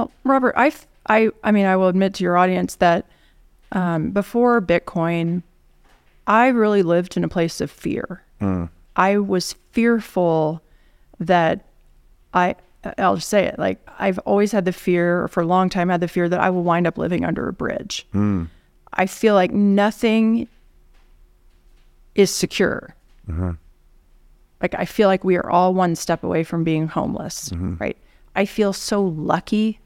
Well, Robert, I I I mean, I will admit to your audience that um, before Bitcoin, I really lived in a place of fear. Hmm. I was fearful that I, I'll just say it, like I've always had the fear, or for a long time had the fear that I will wind up living under a bridge. Hmm. I feel like nothing is secure. Uh-huh. Like I feel like we are all one step away from being homeless, mm-hmm. right? I feel so lucky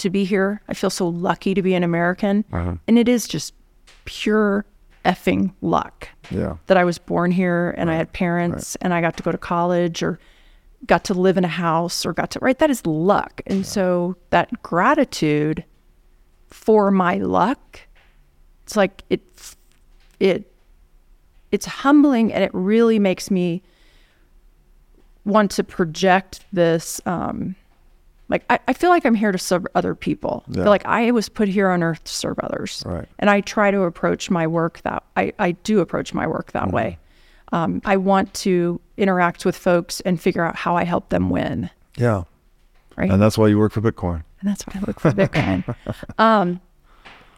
to be here. I feel so lucky to be an American. And it is just pure effing luck Yeah. that I was born here and I had parents and I got to go to college or got to live in a house or got to right that is luck. And so that gratitude for my luck it's like it it it's humbling and it really makes me want to project this um like I, I feel like I'm here to serve other people. I feel like I was put here on earth to serve others. Right. And I try to approach my work that I, I do approach my work that way. Um, I want to interact with folks and figure out how I help them win. Yeah. Right. And that's why you work for Bitcoin. And that's why I look for Bitcoin. um,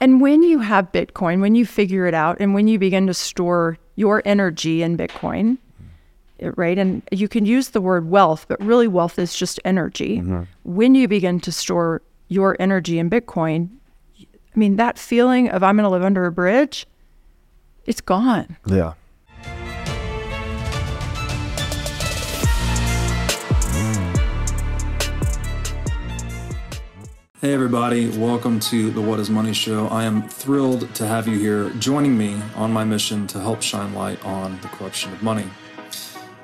and when you have Bitcoin, when you figure it out, and when you begin to store your energy in Bitcoin, it- right? And you can use the word wealth, but really wealth is just energy. Mm-hmm. When you begin to store your energy in Bitcoin, I mean, that feeling of I'm going to live under a bridge, it's gone. Yeah. Hey, everybody, welcome to the What is Money Show. I am thrilled to have you here joining me on my mission to help shine light on the corruption of money.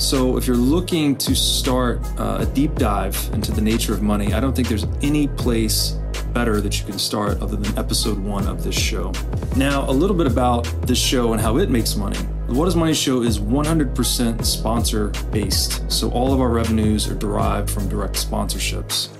So, if you're looking to start uh, a deep dive into the nature of money, I don't think there's any place better that you can start other than episode one of this show. Now, a little bit about this show and how it makes money. The What is Money show is 100% sponsor based. So, all of our revenues are derived from direct sponsorships.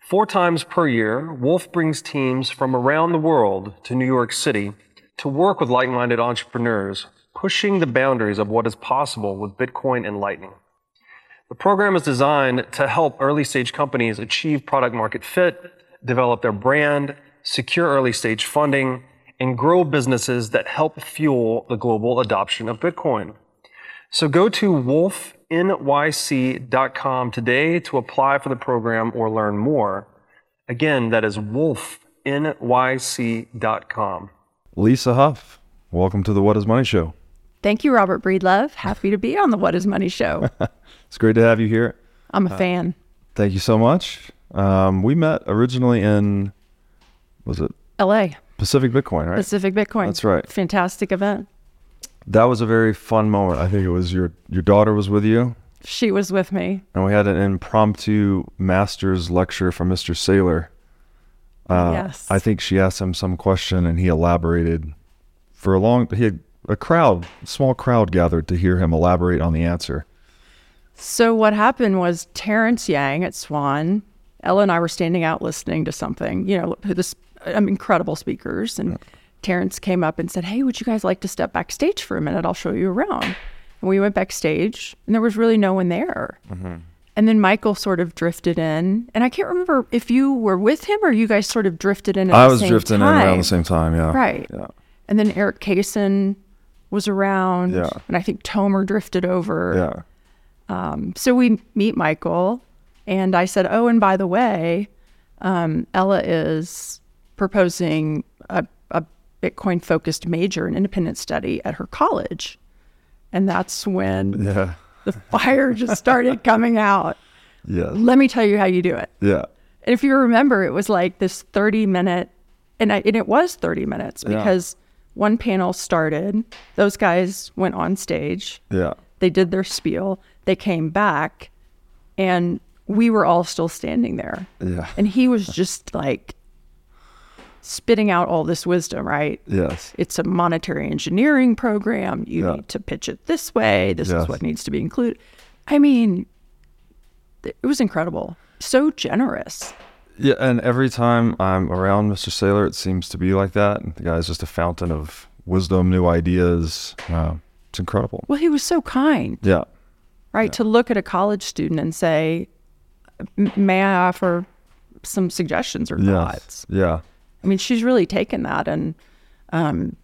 Four times per year, Wolf brings teams from around the world to New York City to work with like minded entrepreneurs, pushing the boundaries of what is possible with Bitcoin and Lightning. The program is designed to help early stage companies achieve product market fit, develop their brand, secure early stage funding, and grow businesses that help fuel the global adoption of Bitcoin. So go to wolfnyc.com today to apply for the program or learn more. Again, that is wolfnyc.com. Lisa Hough, welcome to the What is Money Show. Thank you, Robert Breedlove. Happy to be on the What is Money show. It's great to have you here. I'm a fan. Thank you so much. Um, we met originally in, was it LA, Pacific Bitcoin, right? Pacific Bitcoin. That's right. Fantastic event. That was a very fun moment. I think it was your your daughter was with you, She was with me. and we had an impromptu master's lecture from Mr. Saylor. Uh, Yes. I think she asked him some question, and he elaborated for a long. He had a crowd, small crowd gathered to hear him elaborate on the answer. So what happened was Terrence Yang at Swan, Ella and I were standing out listening to something, you know, this um, incredible speakers. And Terrence came up and said, Hey, would you guys like to step backstage for a minute? I'll show you around. And we went backstage and there was really no one there. And then Michael sort of drifted in. And I can't remember if you were with him or you guys sort of drifted in at I was drifting time. in around the same time. Yeah. Right. Yeah. And then Eric Kaysen was around, Yeah. and I think Tomer drifted over. Yeah. So we meet Michael, and I said, "Oh, and by the way, um, Ella is proposing a, a Bitcoin-focused major in independent study at her college," and that's when Yeah. the fire just started coming out. Yes. Let me tell you how you do it. Yeah. And if you remember, it was like this 30 minute, and, I, and it was 30 minutes Yeah. because one panel started, those guys went on stage, Yeah. they did their spiel, they came back, and we were all still standing there. Yeah. And he was just like spitting out all this wisdom, right? Yes. It's a monetary engineering program. You Yeah. need to pitch it this way. This Yes. is what needs to be included. I mean, it was incredible. So generous. Yeah, and every time I'm around Mr. Saylor, it seems to be like that. The guy's just a fountain of wisdom, new ideas. Uh, it's incredible. Well, he was so kind, Yeah. right? To look at a college student and say, "May I offer some suggestions or Yes. thoughts?" Yeah. I mean, she's really taken that, and um,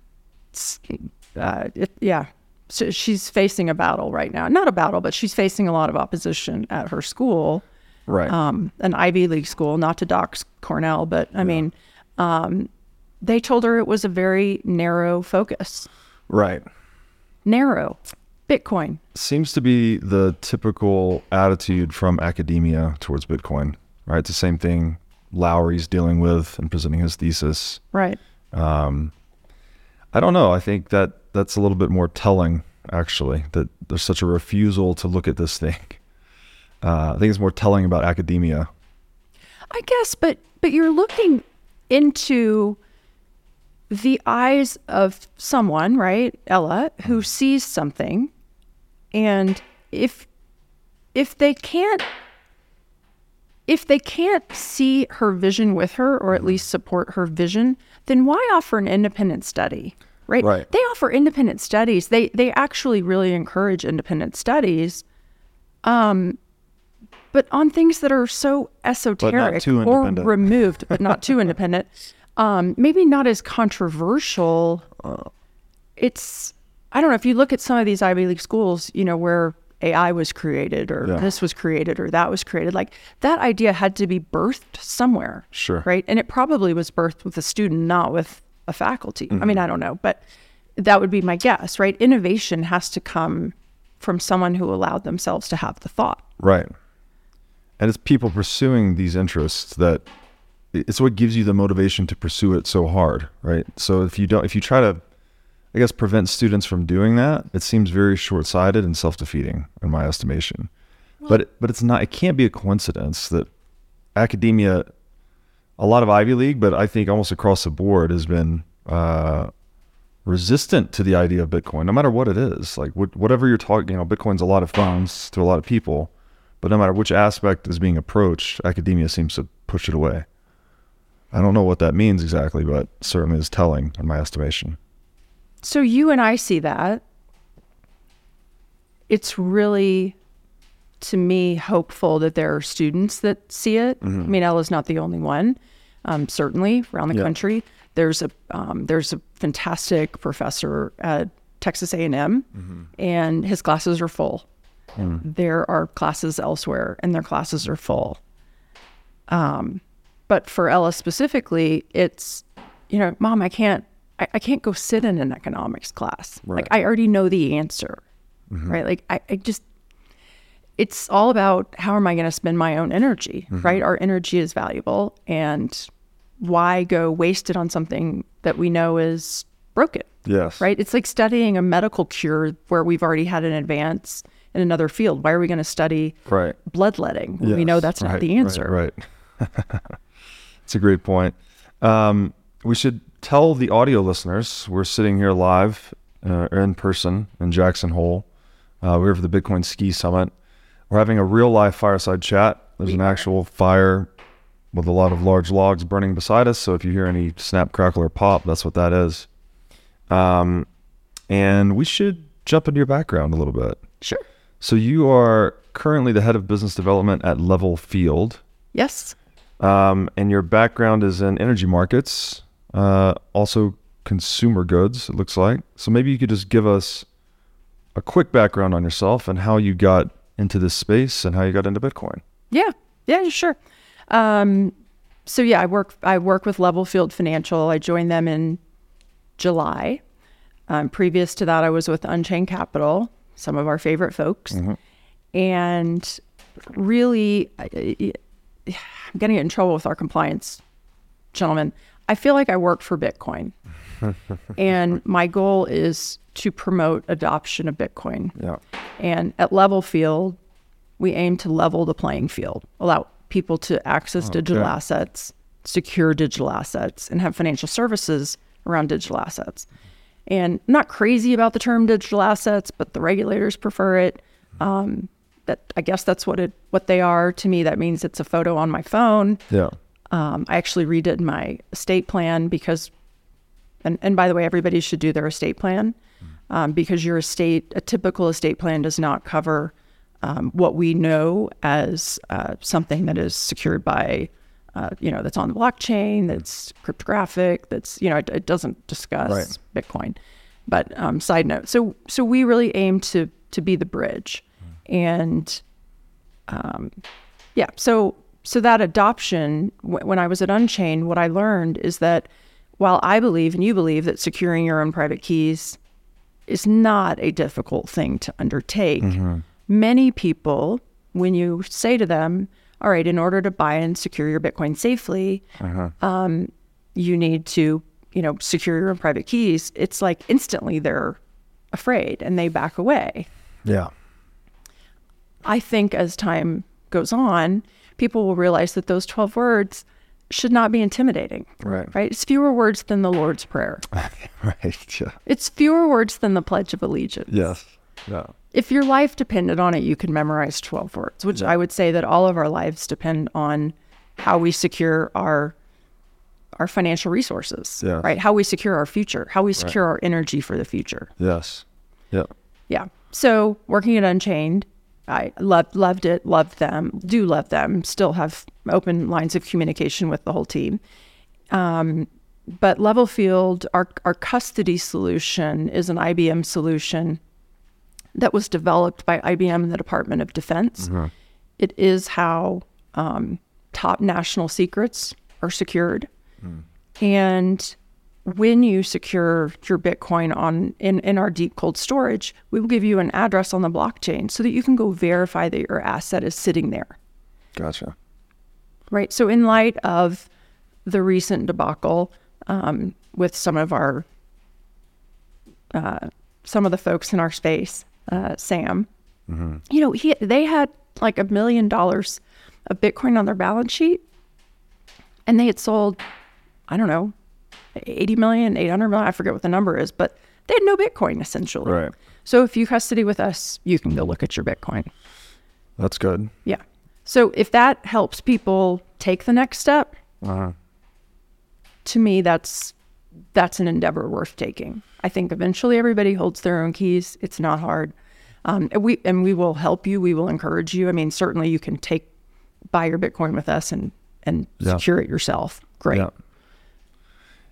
uh, it, yeah, so she's facing a battle right now. Not a battle, but she's facing a lot of opposition at her school, Right. um, an Ivy League school. Not to dox Cornell, but I mean, um, they told her it was a very narrow focus. right. Narrow, Bitcoin. Seems to be the typical attitude from academia towards Bitcoin, right? It's the same thing Lowery's dealing with and presenting his thesis. Right. I don't know. I think that that's a little bit more telling, actually, that there's such a refusal to look at this thing. Uh, I think it's more telling about academia. I guess, but but you're looking into the eyes of someone, right, Ella, who sees something, and if if they can't if they can't see her vision with her or at least support her vision, then why offer an independent study? Right? Right. They offer independent studies. They they actually really encourage independent studies. Um but on things that are so esoteric or removed, but not too independent. Um, maybe not as controversial. It's I don't know if you look at some of these Ivy League schools, you know, where AI was created or Yeah. this was created or that was created, like that idea had to be birthed somewhere. Sure. Right. And it probably was birthed with a student, not with a faculty. I Mm-hmm. mean, I don't know, but that would be my guess, right? Innovation has to come from someone who allowed themselves to have the thought. Right. And it's people pursuing these interests that it's what gives you the motivation to pursue it so hard, right? So if you don't if you try to I guess prevent students from doing that, it seems very short-sighted and self-defeating in my estimation. but but it's not it can't be a coincidence that academia a lot of Ivy League, but I think almost across the board has been uh, resistant to the idea of Bitcoin, no matter what it is. Like what, whatever you're talking, you know, Bitcoin's a lot of funds to a lot of people, but no matter which aspect is being approached, academia seems to push it away. I don't know what that means exactly, but certainly is telling in my estimation. So you and I see that. It's really, to me, hopeful that there are students that see it. I mean, Ella's not the only one. Um, certainly, around the Yeah. country, there's a um, there's a fantastic professor at Texas A&M, and his classes are full. There are classes elsewhere, and their classes are full. Um, but for Ella specifically, it's you know, mom, I can't, I, I can't go sit in an economics class. Like I already know the answer, right? Like I, I just, it's all about how am I going to spend my own energy, right? Our energy is valuable, and why go waste it on something that we know is broken, Yes. right? It's like studying a medical cure where we've already had an advance in another field. Why are we going to study Right. bloodletting? when we know that's not right, the answer. Right. right. it's a great point. Um, we should tell the audio listeners we're sitting here live uh, in person in Jackson Hole. Uh, we're for the Bitcoin Ski Summit. We're having a real live fireside chat. There's an actual fire with a lot of large logs burning beside us. So if you hear any snap, crackle, or pop, that's what that is. Um, and we should jump into your background a little bit. Sure. So you are currently the head of business development at LevelField, Yes. um, and your background is in energy markets. Uh, also consumer goods, it looks like. So maybe you could just give us a quick background on yourself and how you got into this space and how you got into Bitcoin. Yeah, yeah, sure. Um, so yeah, I work I work with LevelField Financial. I joined them in July. Um, previous to that, I was with Unchained Capital, some of our favorite folks, and really, I, going to get in trouble with our compliance gentlemen. I feel like I work for Bitcoin, and my goal is to promote adoption of Bitcoin. Yeah. And at LevelField, we aim to level the playing field, allow people to access digital Okay. assets, secure digital assets, and have financial services around digital assets. And I'm not crazy about the term digital assets, but the regulators prefer it. Um, that I guess that's what it what they are to me. That means it's a photo on my phone. Yeah. Um, I actually redid my estate plan because, and, and by the way, everybody should do their estate plan um, because your estate, a typical estate plan does not cover um, what we know as uh, something that is secured by, uh, you know, that's on the blockchain, that's cryptographic, that's, you know, it, it doesn't discuss Right. Bitcoin. But um, side note, so so we really aim to to be the bridge, and um, yeah, so so that adoption, w- when I was at Unchained, what I learned is that while I believe and you believe that securing your own private keys is not a difficult thing to undertake, many people, when you say to them, "All right, in order to buy and secure your Bitcoin safely, um, you need to, you know, secure your own private keys," it's like instantly they're afraid and they back away. Yeah. I think as time goes on, people will realize that those 12 words should not be intimidating. Right. Right? It's fewer words than the Lord's Prayer. Right. Yeah. It's fewer words than the Pledge of Allegiance. Yes. Yeah. If your life depended on it, you could memorize 12 words, which I would say that all of our lives depend on how we secure our our financial resources, Yes. right? How we secure our future, how we secure our energy for the future. Yes. Yeah. Yeah. So working at Unchained, I loved loved it, loved them, do love them, still have open lines of communication with the whole team. Um, but LevelField, our our custody solution is an IBM solution that was developed by IBM and the Department of Defense. It is how um, top national secrets are secured. And when you secure your Bitcoin on in, in our deep cold storage, we will give you an address on the blockchain so that you can go verify that your asset is sitting there. Gotcha. Right. So in light of the recent debacle um, with some of our uh, some of the folks in our space, uh, Sam, you know, he they had like a million dollars of Bitcoin on their balance sheet, and they had sold, I don't know, 80 million, 800 million, I forget what the number is, but they had no Bitcoin essentially. Right. So if you custody with us, you can go look at your Bitcoin. That's good. Yeah. So if that helps people take the next step, Uh-huh. to me that's that's an endeavor worth taking. I think eventually everybody holds their own keys. It's not hard. Um, and we and we will help you. We will encourage you. I mean, certainly you can take buy your Bitcoin with us and and Yeah. secure it yourself. Great. Yeah.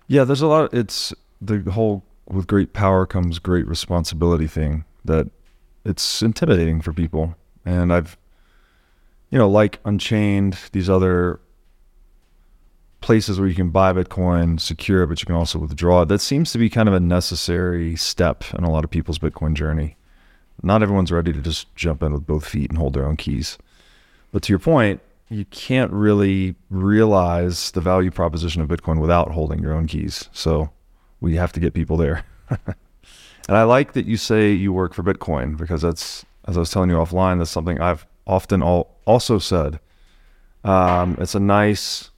Yeah, there's a lot it's the whole with great power comes great responsibility thing that it's intimidating for people. And I've you know, like Unchained, these other places where you can buy Bitcoin, secure it, but you can also withdraw it. That seems to be kind of a necessary step in a lot of people's Bitcoin journey. Not everyone's ready to just jump in with both feet and hold their own keys. But to your point, you can't really realize the value proposition of Bitcoin without holding your own keys. So we have to get people there. and I like that you say you work for Bitcoin because that's, as I was telling you offline, that's something I've often all, also said. Um, it's a nice,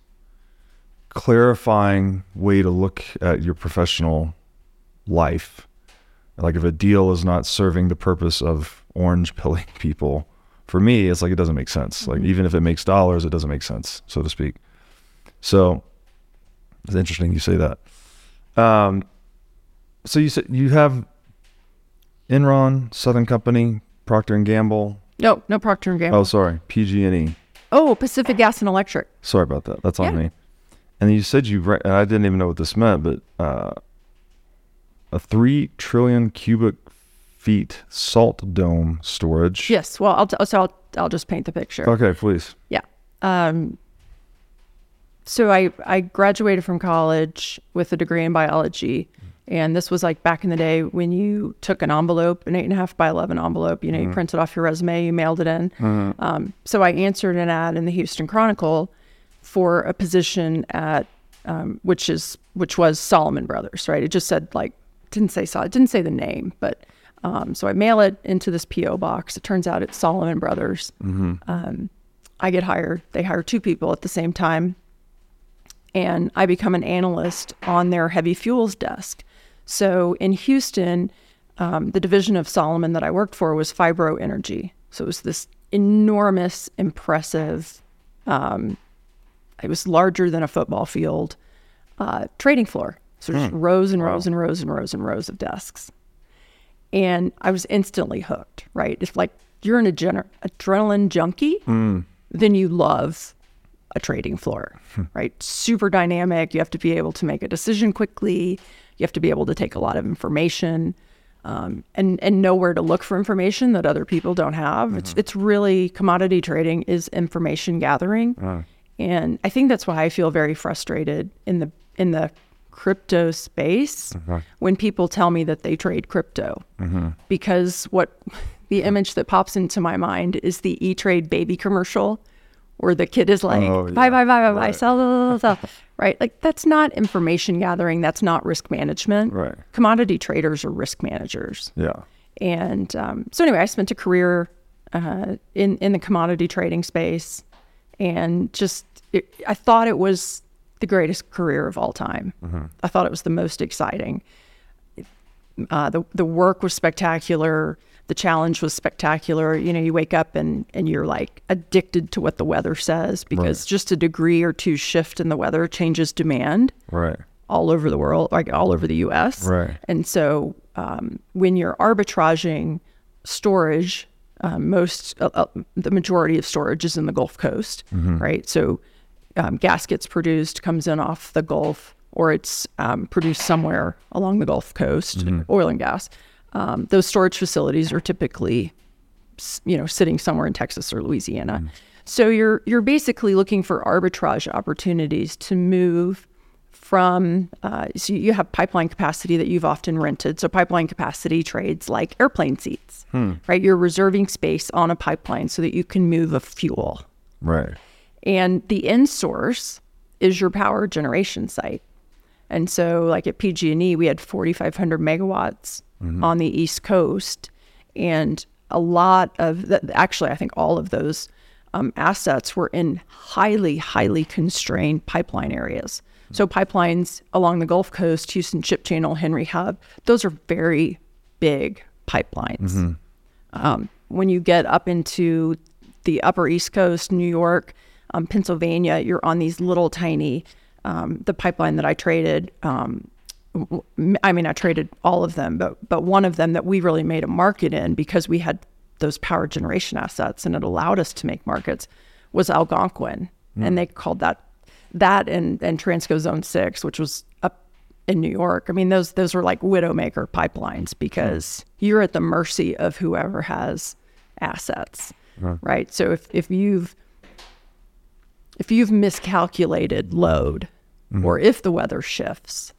clarifying way to look at your professional life. Like if a deal is not serving the purpose of orange pilling people, for me, it's like it doesn't make sense. Like even if it makes dollars, it doesn't make sense, so to speak. So it's interesting you say that. Um, so you said you have Enron, Southern Company, Procter and Gamble. No, no Procter and Gamble. Oh, sorry, PG&E. Oh, Pacific Gas and Electric. Sorry about that. That's on Yeah. me. And you said you. Re- I didn't even know what this meant, but uh, a three trillion cubic feet salt dome storage. Yes. Well, I'll t- so I'll I'll just paint the picture. Okay, please. Yeah. Um, so I I graduated from college with a degree in biology, and this was like back in the day when you took an envelope, an eight and a half by eleven envelope. You know, you printed off your resume, you mailed it in. Um, so I answered an ad in the Houston Chronicle for a position at um, which is which was Salomon Brothers. Right. It just said like didn't say Sol- it didn't say the name, but um, so I mail it into this PO box. It turns out it's Salomon Brothers. Um, I get hired. They hire two people at the same time. And I become an analyst on their heavy fuels desk. So in Houston, um, the division of Salomon that I worked for was Phibro Energy. So it was this enormous, impressive, um, it was larger than a football field uh, trading floor. So just rows and rows and rows and rows and rows of desks and I was instantly hooked. Right, if like you're an adren- adrenaline junkie, mm. then you love a trading floor. Hmm. right, super dynamic. You have to be able to make a decision quickly. You have to be able to take a lot of information. Um, and and know where to look for information that other people don't have. It's mm-hmm. it's really commodity trading is information gathering, ah. and I think that's why I feel very frustrated in the in the crypto space when people tell me that they trade crypto. Because what the image that pops into my mind is the e-trade baby commercial where the kid is like Oh, buy yeah. buy buy buy buy sell, sell, sell, sell. Right? Like that's not information gathering. That's not risk management. Right. commodity traders are risk managers. Yeah. and um, so anyway, I spent a career uh, in in the commodity trading space, and just it, I thought it was the greatest career of all time. I thought it was the most exciting. Uh, the the work was spectacular. The challenge was spectacular. You know, you wake up and and you're like addicted to what the weather says because just a degree or two shift in the weather changes demand Right. all over the world, like all over the U.S. Right. And so um, when you're arbitraging storage, uh, most uh, uh, the majority of storage is in the Gulf Coast, right? So um, gas gets produced, comes in off the Gulf, or it's um, produced somewhere along the Gulf Coast, oil and gas. Um, those storage facilities are typically you know sitting somewhere in Texas or Louisiana. So you're you're basically looking for arbitrage opportunities to move from uh, so you have pipeline capacity that you've often rented. So pipeline capacity trades like airplane seats, right? You're reserving space on a pipeline so that you can move a fuel. Right. And the end source is your power generation site. And so, like at PG&E, we had 4,500 megawatts on the East Coast, and a lot of that. Actually, I think all of those um, assets were in highly, highly constrained pipeline areas. So pipelines along the Gulf Coast, Houston Ship Channel, Henry Hub, those are very big pipelines. Um, when you get up into the upper East Coast, New York, um, Pennsylvania, you're on these little tiny. Um, the pipeline that I traded, um, I mean, I traded all of them, but but one of them that we really made a market in because we had those power generation assets and it allowed us to make markets was Algonquin, and they called that that and and Transco Zone Six, which was up in New York. I mean, those those were like widowmaker pipelines because you're at the mercy of whoever has assets, right? So if if you've if you've miscalculated load, or if the weather shifts,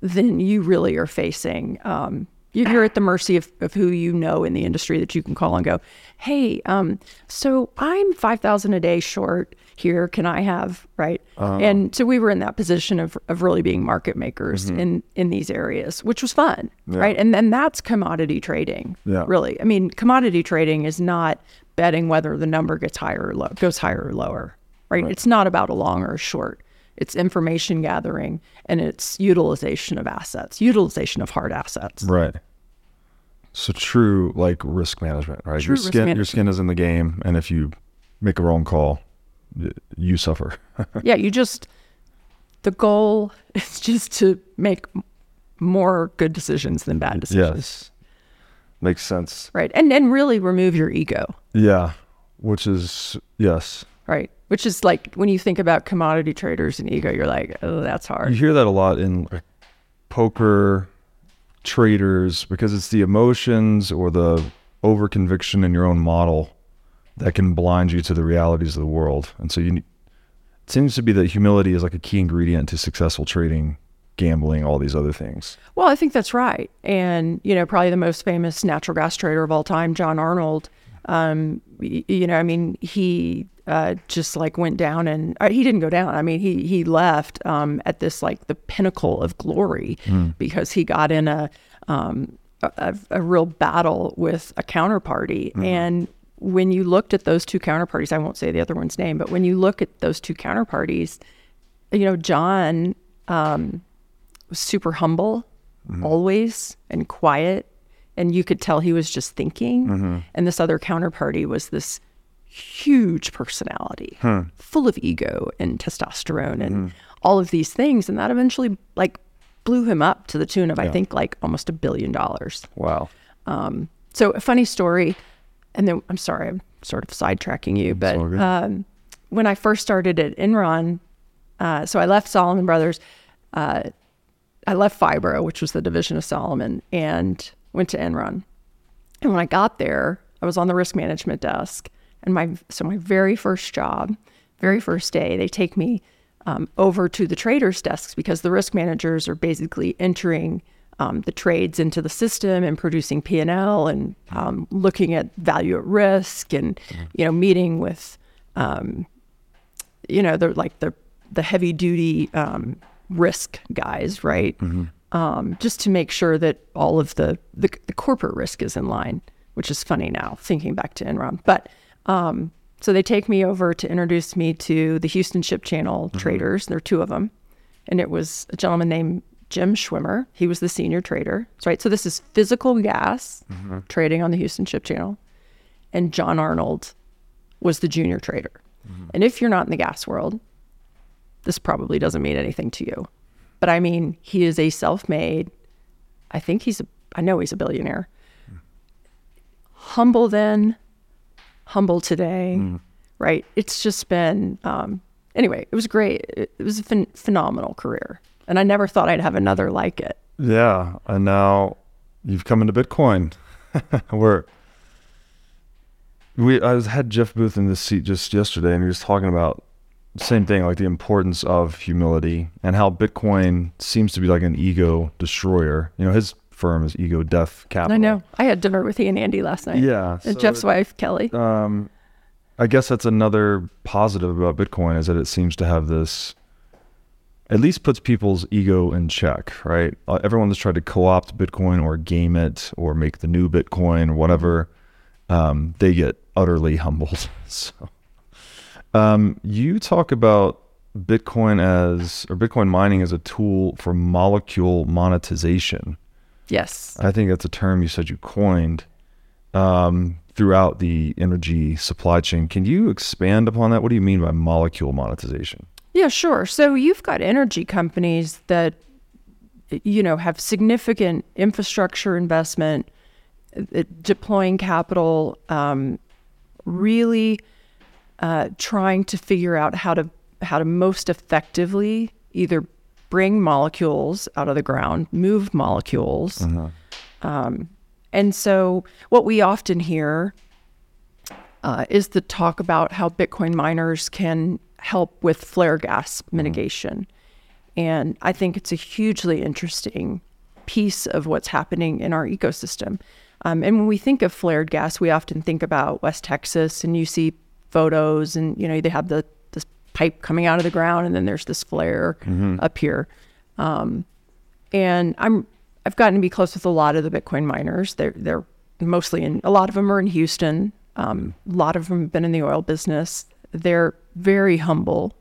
then you really are facing. Um, you- you're at the mercy of, of who you know in the industry that you can call and go, hey, um, so I'm 5,000 a day short here. Can I have, right? And so we were in that position of, of really being market makers in, in these areas, which was fun, right? And then that's commodity trading, Yeah. really. I mean, commodity trading is not betting whether the number gets higher or low, goes higher or lower, right? It's not about a long or a short. It's information gathering and it's utilization of assets, utilization of hard assets. Right. So true, like risk management, right? True your risk skin, your skin is in the game, and if you make a wrong call, you suffer. yeah, you just the goal is just to make more good decisions than bad decisions. yes, makes sense. Right. And and really remove your ego. Yeah, which is yes. Right. Which is like when you think about commodity traders and ego, you're like, oh, that's hard. You hear that a lot in like poker, traders because it's the emotions or the over conviction in your own model that can blind you to the realities of the world. And so you, it seems to be that humility is like a key ingredient to successful trading, gambling, all these other things. Well, I think that's right. And, you know, probably the most famous natural gas trader of all time, John Arnold, um, you know, I mean, he uh, just like went down and uh, he didn't go down. I mean, he he left um, at this like the pinnacle of glory because he got in a, um, a a real battle with a counterparty. And when you looked at those two counterparties, I won't say the other one's name, but when you look at those two counterparties, you know, John um, was super humble, always and quiet, and you could tell he was just thinking. And this other counterparty was this huge personality, full of ego and testosterone and all of these things, and that eventually like blew him up to the tune of I think like almost a billion dollars. Wow. Um, so a funny story, and then I'm sorry, I'm sort of sidetracking you, but um, when I first started at Enron, uh, so I left Salomon Brothers. Uh, I left Phibro, which was the division of Salomon, and went to Enron. And when I got there, I was on the risk management desk, and my so my very first job, very first day, they take me um, over to the traders' desks because the risk managers are basically entering um, the trades into the system and producing P and L and um, looking at value at risk and you know meeting with um, you know the like the the heavy duty um, risk guys, right? Um, just to make sure that all of the, the the corporate risk is in line, which is funny now thinking back to Enron. But um, so they take me over to introduce me to the Houston Ship Channel traders. There are two of them, and it was a gentleman named Jim Schwimmer. He was the senior trader. Right. So this is physical gas trading on the Houston Ship Channel, and John Arnold was the junior trader. And if you're not in the gas world, this probably doesn't mean anything to you. But I mean, he is a self-made. I think he's a. I know he's a billionaire. Humble then, humble today, right? It's just been. Um, anyway, it was great. It, it was a phen- phenomenal career, and I never thought I'd have another like it. Yeah, and now you've come into Bitcoin. Where we, I was had Jeff Booth in this seat just yesterday, and he was talking about same thing, like the importance of humility and how Bitcoin seems to be like an ego destroyer. You know, his firm is Ego Death Capital. I know. I had dinner with he and Andy last night. Yeah, and so Jeff's it- wife Kelly. um, I guess that's another positive about Bitcoin is that it seems to have this, at least puts people's ego in check, right? Uh, everyone that's tried to co-opt Bitcoin or game it or make the new Bitcoin or whatever, um, they get utterly humbled. so, um, you talk about Bitcoin as or Bitcoin mining as a tool for molecule monetization. yes. I think that's a term you said you coined um, throughout the energy supply chain. Can you expand upon that? What do you mean by molecule monetization? Yeah, sure. So you've got energy companies that, you know, have significant infrastructure investment, uh, deploying capital, um, really uh, trying to figure out how to how to most effectively either bring molecules out of the ground, move molecules, um, and so what we often hear uh, is the talk about how Bitcoin miners can help with flare gas mitigation. And I think it's a hugely interesting piece of what's happening in our ecosystem. Um, and when we think of flared gas, we often think about West Texas, and you see photos, and you know they have the this pipe coming out of the ground, and then there's this flare up here. Um, and I'm I've gotten to be close with a lot of the Bitcoin miners. They're they're mostly in a lot of them are in Houston. Um, a lot of them have been in the oil business. They're very humble.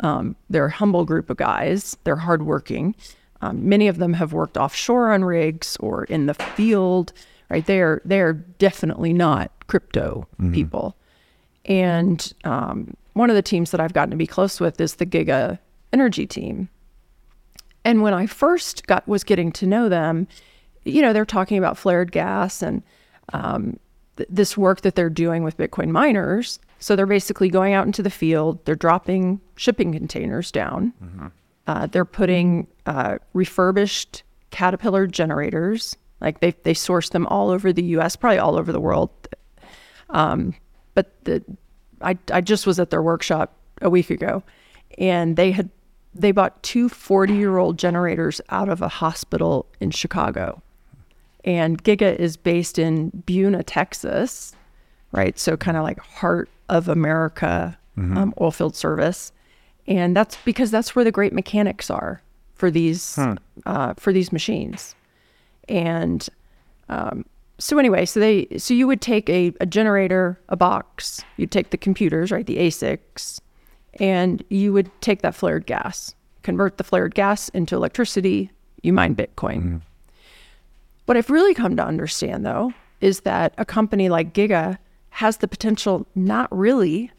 Um, they're a humble group of guys. They're hardworking. Um, many of them have worked offshore on rigs or in the field. Right? They're they're definitely not crypto people. And um, one of the teams that I've gotten to be close with is the Giga Energy team. And when I first got was getting to know them, you know, they're talking about flared gas and um, th- this work that they're doing with Bitcoin miners. So they're basically going out into the field. They're dropping shipping containers down. Uh, they're putting uh, refurbished Caterpillar generators. Like they they source them all over the U.S., probably all over the world. Um, but the I I just was at their workshop a week ago, and they had they bought two 40 year old generators out of a hospital in Chicago. And Giga is based in Buna, Texas, right? So kind of like heart of America um, oilfield service, and that's because that's where the great mechanics are for these uh, for these machines. And um, so anyway, so they so you would take a, a generator, a box, you'd take the computers, right, the ASICs, and you would take that flared gas, convert the flared gas into electricity, you mine Bitcoin. Mm-hmm. What I've really come to understand though is that a company like Giga has the potential not really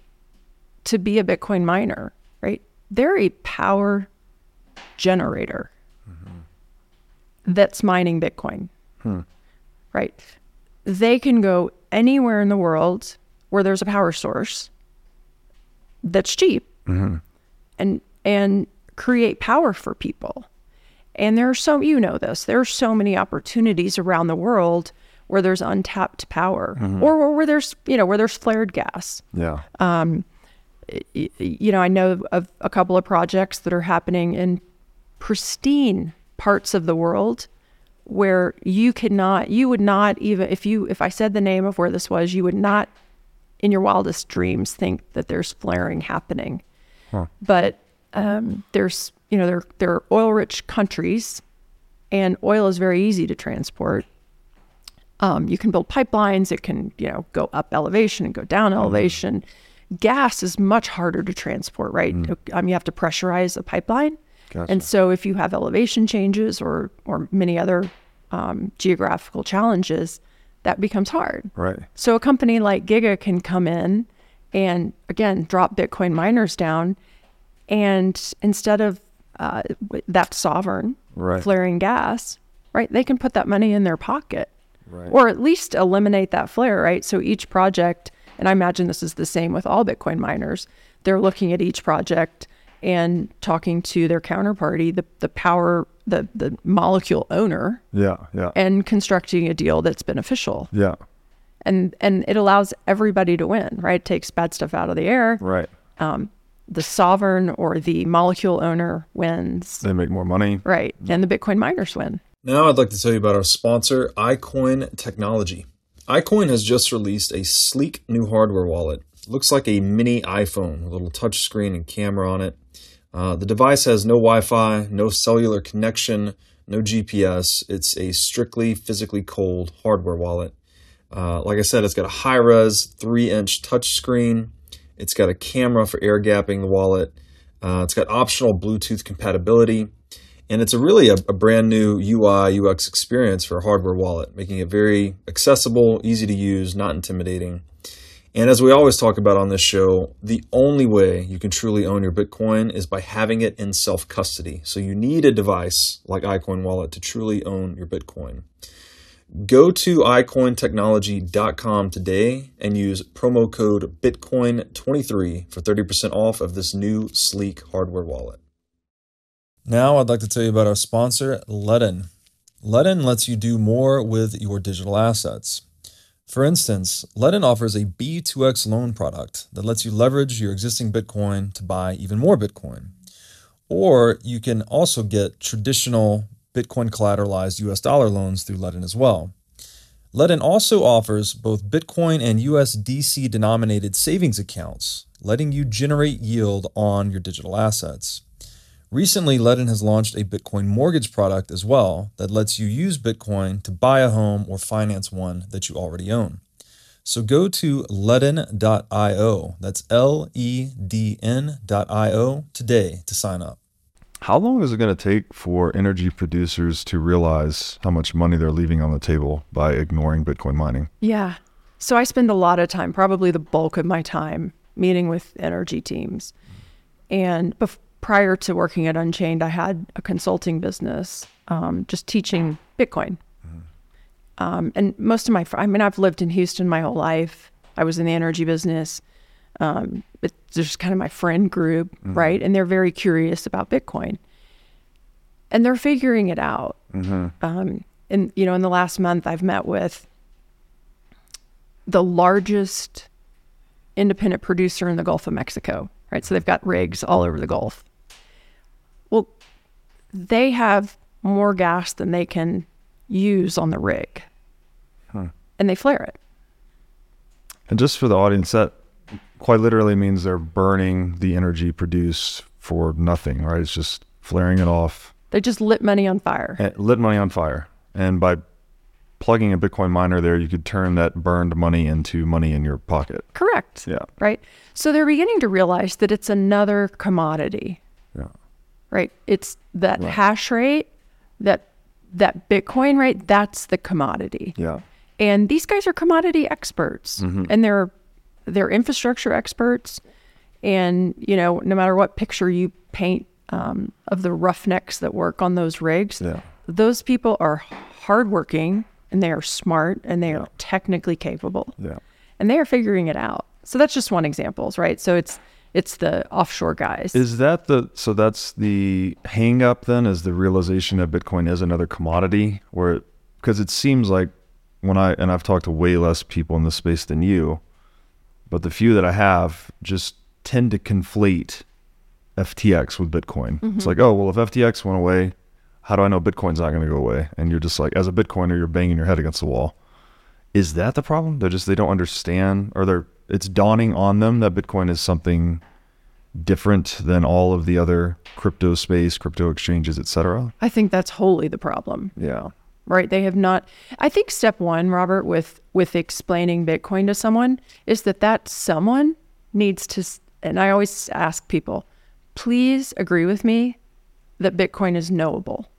to be a Bitcoin miner, right? They're a power generator mm-hmm. that's mining Bitcoin, hmm. Right? They can go anywhere in the world where there's a power source that's cheap mm-hmm. and and create power for people. And there are so you know this. There are so many opportunities around the world where there's untapped power, mm-hmm. or, or where there's you know where there's flared gas. Yeah. Um, y- You know, I know of a couple of projects that are happening in pristine parts of the world where you could not, you would not even if you if I said the name of where this was, you would not in your wildest dreams think that there's flaring happening. But um, there's you know there there are oil rich countries, and oil is very easy to transport. Um, you can build pipelines. It can you know go up elevation and go down elevation. Gas is much harder to transport, right? Um, you have to pressurize a pipeline, Gotcha. and so if you have elevation changes or or many other um, geographical challenges, that becomes hard. Right. So a company like Giga can come in and again drop Bitcoin miners down, and instead of uh, that sovereign Right. flaring gas, right, they can put that money in their pocket, Right. or at least eliminate that flare, right? So each project, and I imagine this is the same with all Bitcoin miners, they're looking at each project and talking to their counterparty, the the power, the the molecule owner, Yeah. Yeah. and constructing a deal that's beneficial Yeah. and and it allows everybody to win right it takes bad stuff out of the air Right. Um, the sovereign or the molecule owner wins They make more money. right and the bitcoin miners win Now I'd like to tell you about our sponsor, iCoin Technology. iCoin has just released a sleek new hardware wallet. Looks like a mini iPhone, a little touch screen and camera on it. Uh, the device has no Wi-Fi, no cellular connection, no GPS. It's a strictly physically cold hardware wallet. Uh, like I said, it's got a high-res three-inch touchscreen. It's got a camera for air gapping the wallet. Uh, it's got optional Bluetooth compatibility. And it's a really a, a brand new UI UX experience for a hardware wallet, making it very accessible, easy to use, not intimidating. And as we always talk about on this show, the only way you can truly own your Bitcoin is by having it in self custody. So you need a device like iCoin Wallet to truly own your Bitcoin. Go to iCointechnology.com today and use promo code Bitcoin23 for 30% off of this new sleek hardware wallet. Now, I'd like to tell you about our sponsor, Ledn. Ledn lets you do more with your digital assets. For instance, Ledn offers a B2X loan product that lets you leverage your existing Bitcoin to buy even more Bitcoin. Or you can also get traditional Bitcoin collateralized US dollar loans through Ledn as well. Ledn also offers both Bitcoin and USDC denominated savings accounts, letting you generate yield on your digital assets. Recently, Ledn has launched a Bitcoin mortgage product as well that lets you use Bitcoin to buy a home or finance one that you already own. So go to ledn.io, that's L E D N.io today to sign up. How long is it going to take for energy producers to realize how much money they're leaving on the table by ignoring Bitcoin mining? yeah so i spend a lot of time probably the bulk of my time meeting with energy teams and bef- prior to working at unchained i had a consulting business um, just teaching bitcoin. Um, and most of my i mean i've lived in houston my whole life. I was in the energy business. Um, it's just kind of my friend group right? And they're very curious about bitcoin. And they're figuring it out. Um, and you know, in the last month, I've met with the largest independent producer in the Gulf of Mexico. Right, so they've got rigs all over the Gulf. They have more gas than they can use on the rig, and they flare it. And just for the audience, that quite literally means they're burning the energy produced for nothing, right? It's just flaring it off, They just lit money on fire. and lit money on fire. And by plugging a Bitcoin miner there, you could turn that burned money into money in your pocket. Correct. Yeah. Right. So they're beginning to realize that it's another commodity. Yeah. right? It's that hash rate, that that Bitcoin rate, that's the commodity. Yeah. And these guys are commodity experts and they're they're infrastructure experts. And, you know, no matter what picture you paint um, of the roughnecks that work on those rigs, Yeah. those people are hardworking and they are smart and they are technically capable Yeah. and they are figuring it out. So that's just one example, right? So it's it's the offshore guys. Is that the so that's the hang up then is the realization that Bitcoin is another commodity where because it seems like when I and I've talked to way less people in this space than you, but the few that I have just tend to conflate FTX with Bitcoin. It's mm-hmm. like, oh well if FTX went away, how do I know Bitcoin's not gonna go away? And you're just like as a Bitcoiner, you're banging your head against the wall. Is that the problem? They're just they don't understand or they're it's dawning on them that Bitcoin is something different than all of the other crypto space, crypto exchanges, etc. I think that's wholly the problem. Yeah. right they have not i think step one robert with with explaining bitcoin to someone is that that someone needs to and i always ask people please agree with me that bitcoin is knowable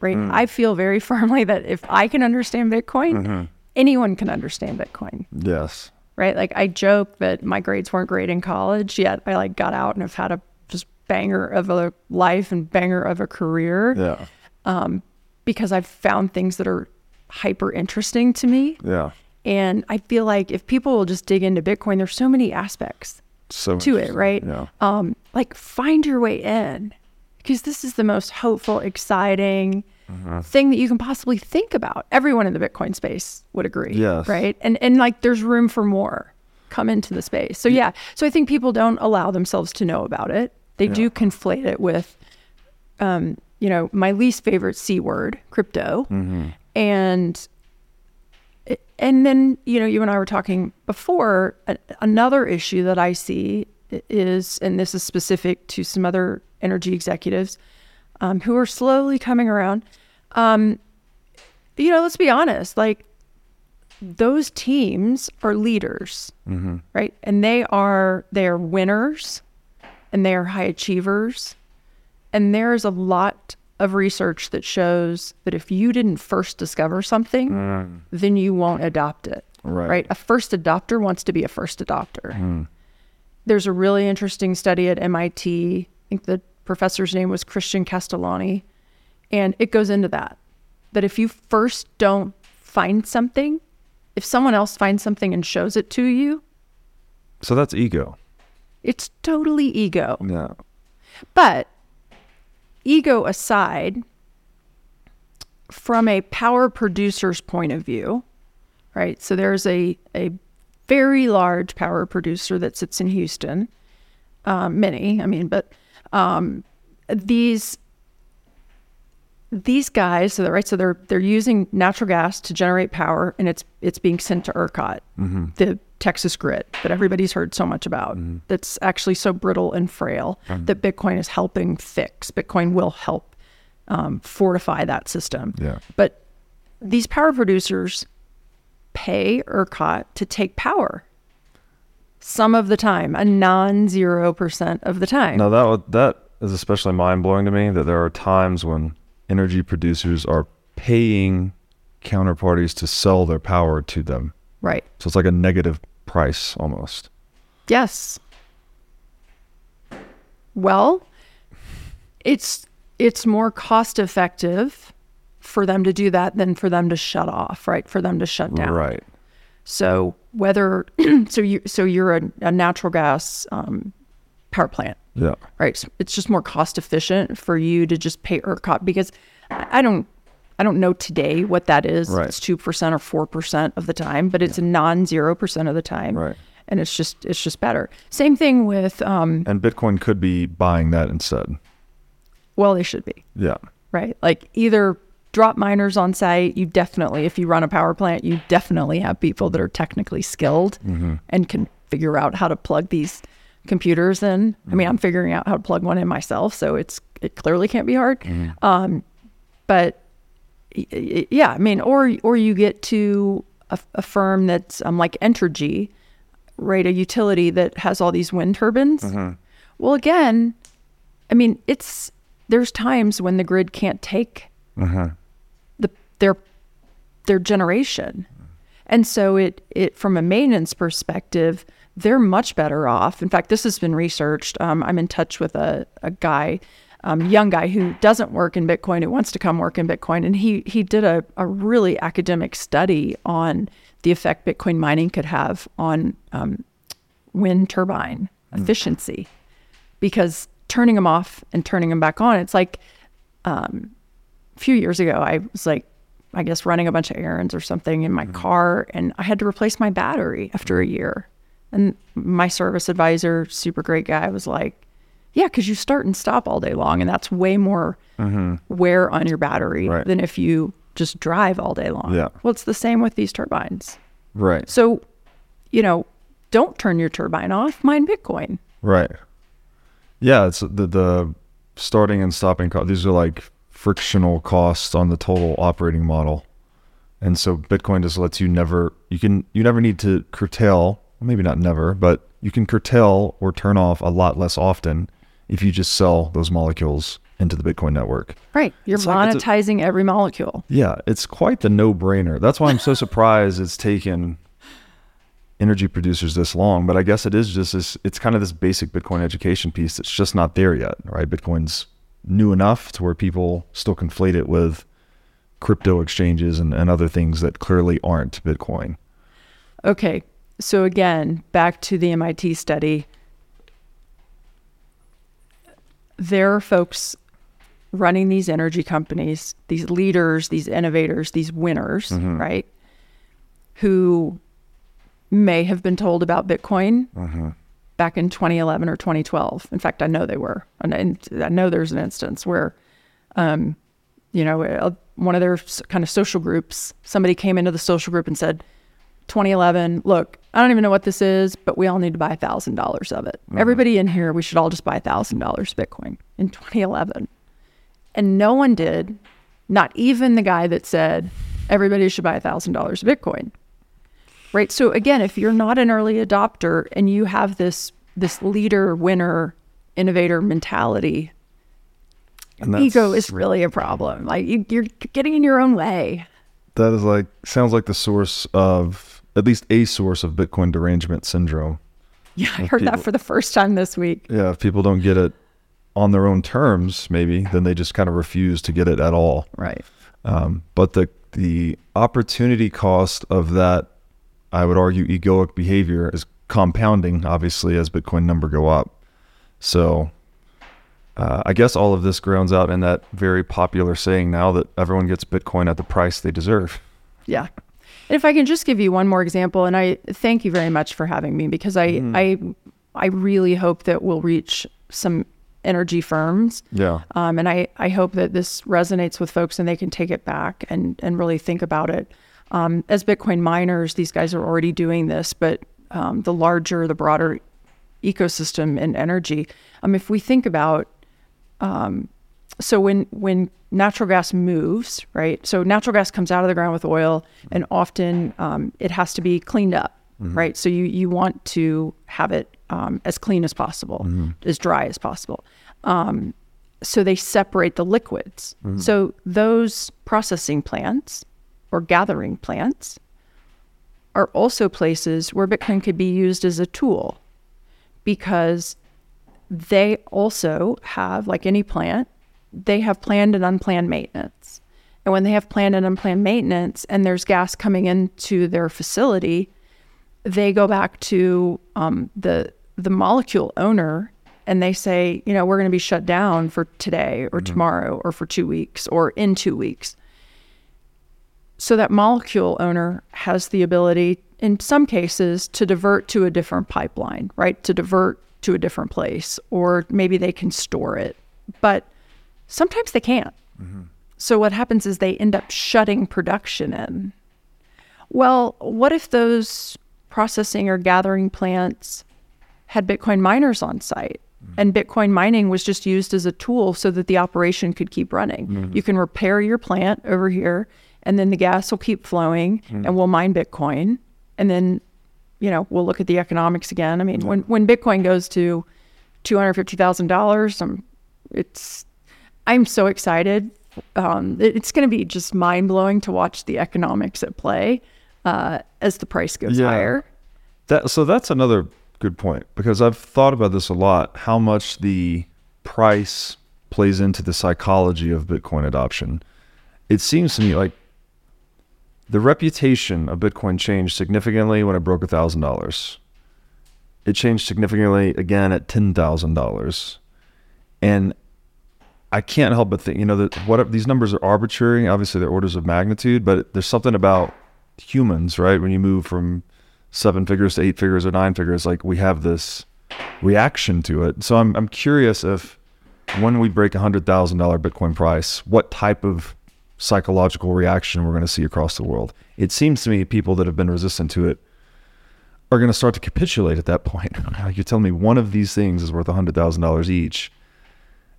right mm. i feel very firmly that if i can understand bitcoin mm-hmm. anyone can understand bitcoin Yes. Right like i joke that my grades weren't great in college yet i like got out and have had a just banger of a life and banger of a career Yeah. because I've found things that are hyper interesting to me. Yeah. And I feel like if people will just dig into Bitcoin, there's so many aspects So to it, right? Yeah. Um, like find your way in because this is the most hopeful, exciting Mm-hmm. thing that you can possibly think about. Everyone in the Bitcoin space would agree. Yes. Right. And and like there's room for more come into the space. So yeah. So I think people don't allow themselves to know about it. They do conflate it with um, you know, my least favorite C word, crypto. And and then, you know, you and I were talking before, a, another issue that I see is, and this is specific to some other energy executives um, who are slowly coming around. Um, you know, let's be honest, like those teams are leaders, right? And they are, they are winners and they are high achievers. And there's a lot of research that shows that if you didn't first discover something, then you won't adopt it. Right. A first adopter wants to be a first adopter. There's a really interesting study at MIT. I think the professor's name was Christian Catalini. And it goes into that. That if you first don't find something, if someone else finds something and shows it to you, So that's ego. it's totally ego. Yeah. But ego aside, from a power producer's point of view, right? So there's a, a very large power producer that sits in Houston. Um, many, I mean, but um, these these guys, so they're, right, so they're they're using natural gas to generate power, and it's it's being sent to ERCOT, the Texas grid that everybody's heard so much about. That's actually so brittle and frail that Bitcoin is helping fix. Bitcoin will help um, fortify that system. Yeah. But these power producers pay ERCOT to take power. Some of the time, a non-zero percent of the time. Now that that is especially mind blowing to me that there are times when energy producers are paying counterparties to sell their power to them. Right. So it's like a negative price almost. Yes. Well, it's it's more cost effective for them to do that than for them to shut off, right? For them to shut down. Right. So whether so you so you're a, a natural gas um, power plant, Yeah. right? So It's just more cost efficient for you to just pay ERCOT because I don't, I don't know today what that is. Right. It's two percent or four percent of the time, but it's a non zero percent of the time, Right. And it's just, it's just better. Same thing with, um, And Bitcoin could be buying that instead. well, they should be Yeah. right. Like either drop miners on site. You definitely, if you run a power plant, you definitely have people that are technically skilled mm-hmm. and can figure out how to plug these computers in. I mean, mm-hmm. I'm figuring out how to plug one in myself, so it's it clearly can't be hard. Mm-hmm. Um, but yeah, I mean, or or you get to a, a firm that's um, like Entergy, right? A utility that has all these wind turbines. Well, again, I mean, it's there's times when the grid can't take the their their generation, and so it it from a maintenance perspective, they're much better off. In fact, this has been researched. Um, I'm in touch with a a guy. Um, young guy who doesn't work in Bitcoin, who wants to come work in Bitcoin, and he he did a, a really academic study on the effect Bitcoin mining could have on um, wind turbine efficiency because turning them off and turning them back on, it's like um, a few years ago, I was like, I guess running a bunch of errands or something in my mm-hmm. car, and I had to replace my battery after a year. And my service advisor, super great guy, was like, Yeah, because you start and stop all day long, and that's way more mm-hmm. wear on your battery Right. than if you just drive all day long. Yeah. Well, it's the same with these turbines. Right. So, you know, don't turn your turbine off, mine Bitcoin. Right. Yeah, it's the the starting and stopping cost. These are like frictional costs on the total operating model, and so Bitcoin just lets you never you can you never need to curtail. Maybe not never, but you can curtail or turn off a lot less often if you just sell those molecules into the Bitcoin network. Right. You're It's like a- monetizing every molecule. Yeah, it's quite the no-brainer. That's why I'm so surprised it's taken energy producers this long. But I guess it is just this. It's kind of this basic Bitcoin education piece that's just not there yet, right? Bitcoin's new enough to where people still conflate it with crypto exchanges and, and other things that clearly aren't Bitcoin. Okay. So again, back to the MIT study. There are folks running these energy companies, these leaders, these innovators, these winners, mm-hmm. right? Who may have been told about Bitcoin mm-hmm. Back in 2011 or 2012. In fact, I know they were. And I know there's an instance where, um, you know, one of their kind of social groups, somebody came into the social group and said, 2011, look, I don't even know what this is, but we all need to buy $1,000 of it. Everybody in here, we should all just buy $1,000 Bitcoin in 2011. And no one did, not even the guy that said everybody should buy $1,000 Bitcoin. Right? So again, if you're not an early adopter and you have this this leader, winner, innovator mentality, And ego is really a problem. Like you, you're getting in your own way. that is like sounds like the source of at least a source of Bitcoin derangement syndrome. Yeah, I heard that for the first time this week. Yeah, if people don't get it on their own terms, maybe then they just kind of refuse to get it at all. Right. Um, but the the opportunity cost of that, I would argue, egoic behavior is compounding. Obviously, as Bitcoin number go up. So, uh, I guess all of this grounds out in that very popular saying now that everyone gets Bitcoin at the price they deserve. Yeah. And if I can just give you one more example, and I thank you very much for having me because I I I really hope that we'll reach some energy firms. Yeah. Um, and I, I hope that this resonates with folks and they can take it back and, and really think about it. Um, as Bitcoin miners, these guys are already doing this, but um, the larger, the broader ecosystem in energy, um, if we think about um, so when when natural gas moves, right? So natural gas comes out of the ground with oil, and often um, it has to be cleaned up, right? So you you want to have it um, as clean as possible, as dry as possible. Um, so they separate the liquids. So those processing plants or gathering plants are also places where Bitcoin could be used as a tool because they also have, like any plant, they have planned and unplanned maintenance. And when they have planned and unplanned maintenance and there's gas coming into their facility, they go back to um, the the molecule owner and they say, you know, we're going to be shut down for today or tomorrow or for two weeks or in two weeks. So that molecule owner has the ability, in some cases, to divert to a different pipeline, right? To divert to a different place, or maybe they can store it. But sometimes they can't. Mm-hmm. So what happens is they end up shutting production in. Well, what if those processing or gathering plants had Bitcoin miners on site? Mm-hmm. And Bitcoin mining was just used as a tool so that the operation could keep running. Mm-hmm. You can repair your plant over here, and then the gas will keep flowing, and we'll mine Bitcoin. And then, you know, we'll look at the economics again. I mean, when, when Bitcoin goes to $250,000, um, it's, I'm so excited. Um, it- it's going to be just mind blowing to watch the economics at play uh, as the price goes Yeah. higher. That so that's another good point because I've thought about this a lot. How much the price plays into the psychology of Bitcoin adoption. It seems to me like the reputation of Bitcoin changed significantly when it broke a thousand dollars. It changed significantly again at ten thousand dollars, and I can't help but think, you know, that what these numbers are arbitrary. Obviously, they're orders of magnitude, but there's something about humans, right? When you move from seven figures to eight figures or nine figures, like we have this reaction to it. So I'm I'm curious if when we break a hundred thousand dollar Bitcoin price, what type of psychological reaction we're going to see across the world. It seems to me people that have been resistant to it are going to start to capitulate at that point. You're telling me one of these things is worth a hundred thousand dollars each.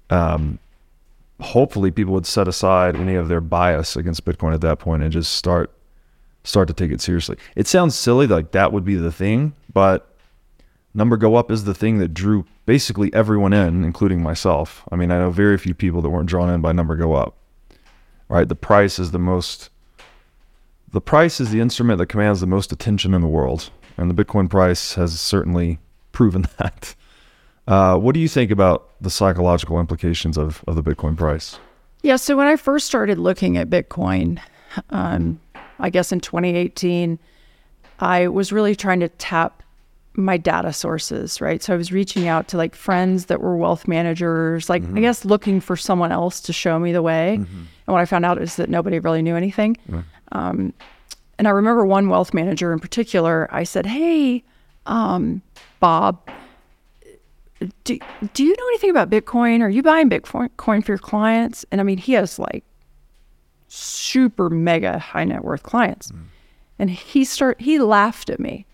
Um, hopefully, people would set aside any of their bias against Bitcoin at that point and just start start to take it seriously. It sounds silly, like that would be the thing, but number go up is the thing that drew basically everyone in, including myself. I mean, I know very few people that weren't drawn in by number go up. Right? The price is the most the price is the instrument that commands the most attention in the world, and the Bitcoin price has certainly proven that. Uh, what do you think about the psychological implications of, of the Bitcoin price? Yeah. So when I first started looking at Bitcoin, um, I guess in 2018, I was really trying to tap my data sources, right? So I was reaching out to like friends that were wealth managers, like I guess looking for someone else to show me the way. And what I found out is that nobody really knew anything. Um, and I remember one wealth manager in particular, I said, Hey, um, Bob, do, do you know anything about Bitcoin? Are you buying Bitcoin coin for your clients? And I mean, he has like super mega high net worth clients. And he start he laughed at me.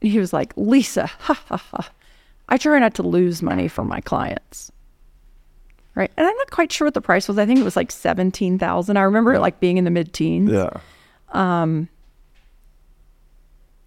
He was like, Lisa, ha ha ha. I try not to lose money for my clients. Right. And I'm not quite sure what the price was. I think it was like seventeen thousand. I remember it like being in the mid teens. Yeah. Um,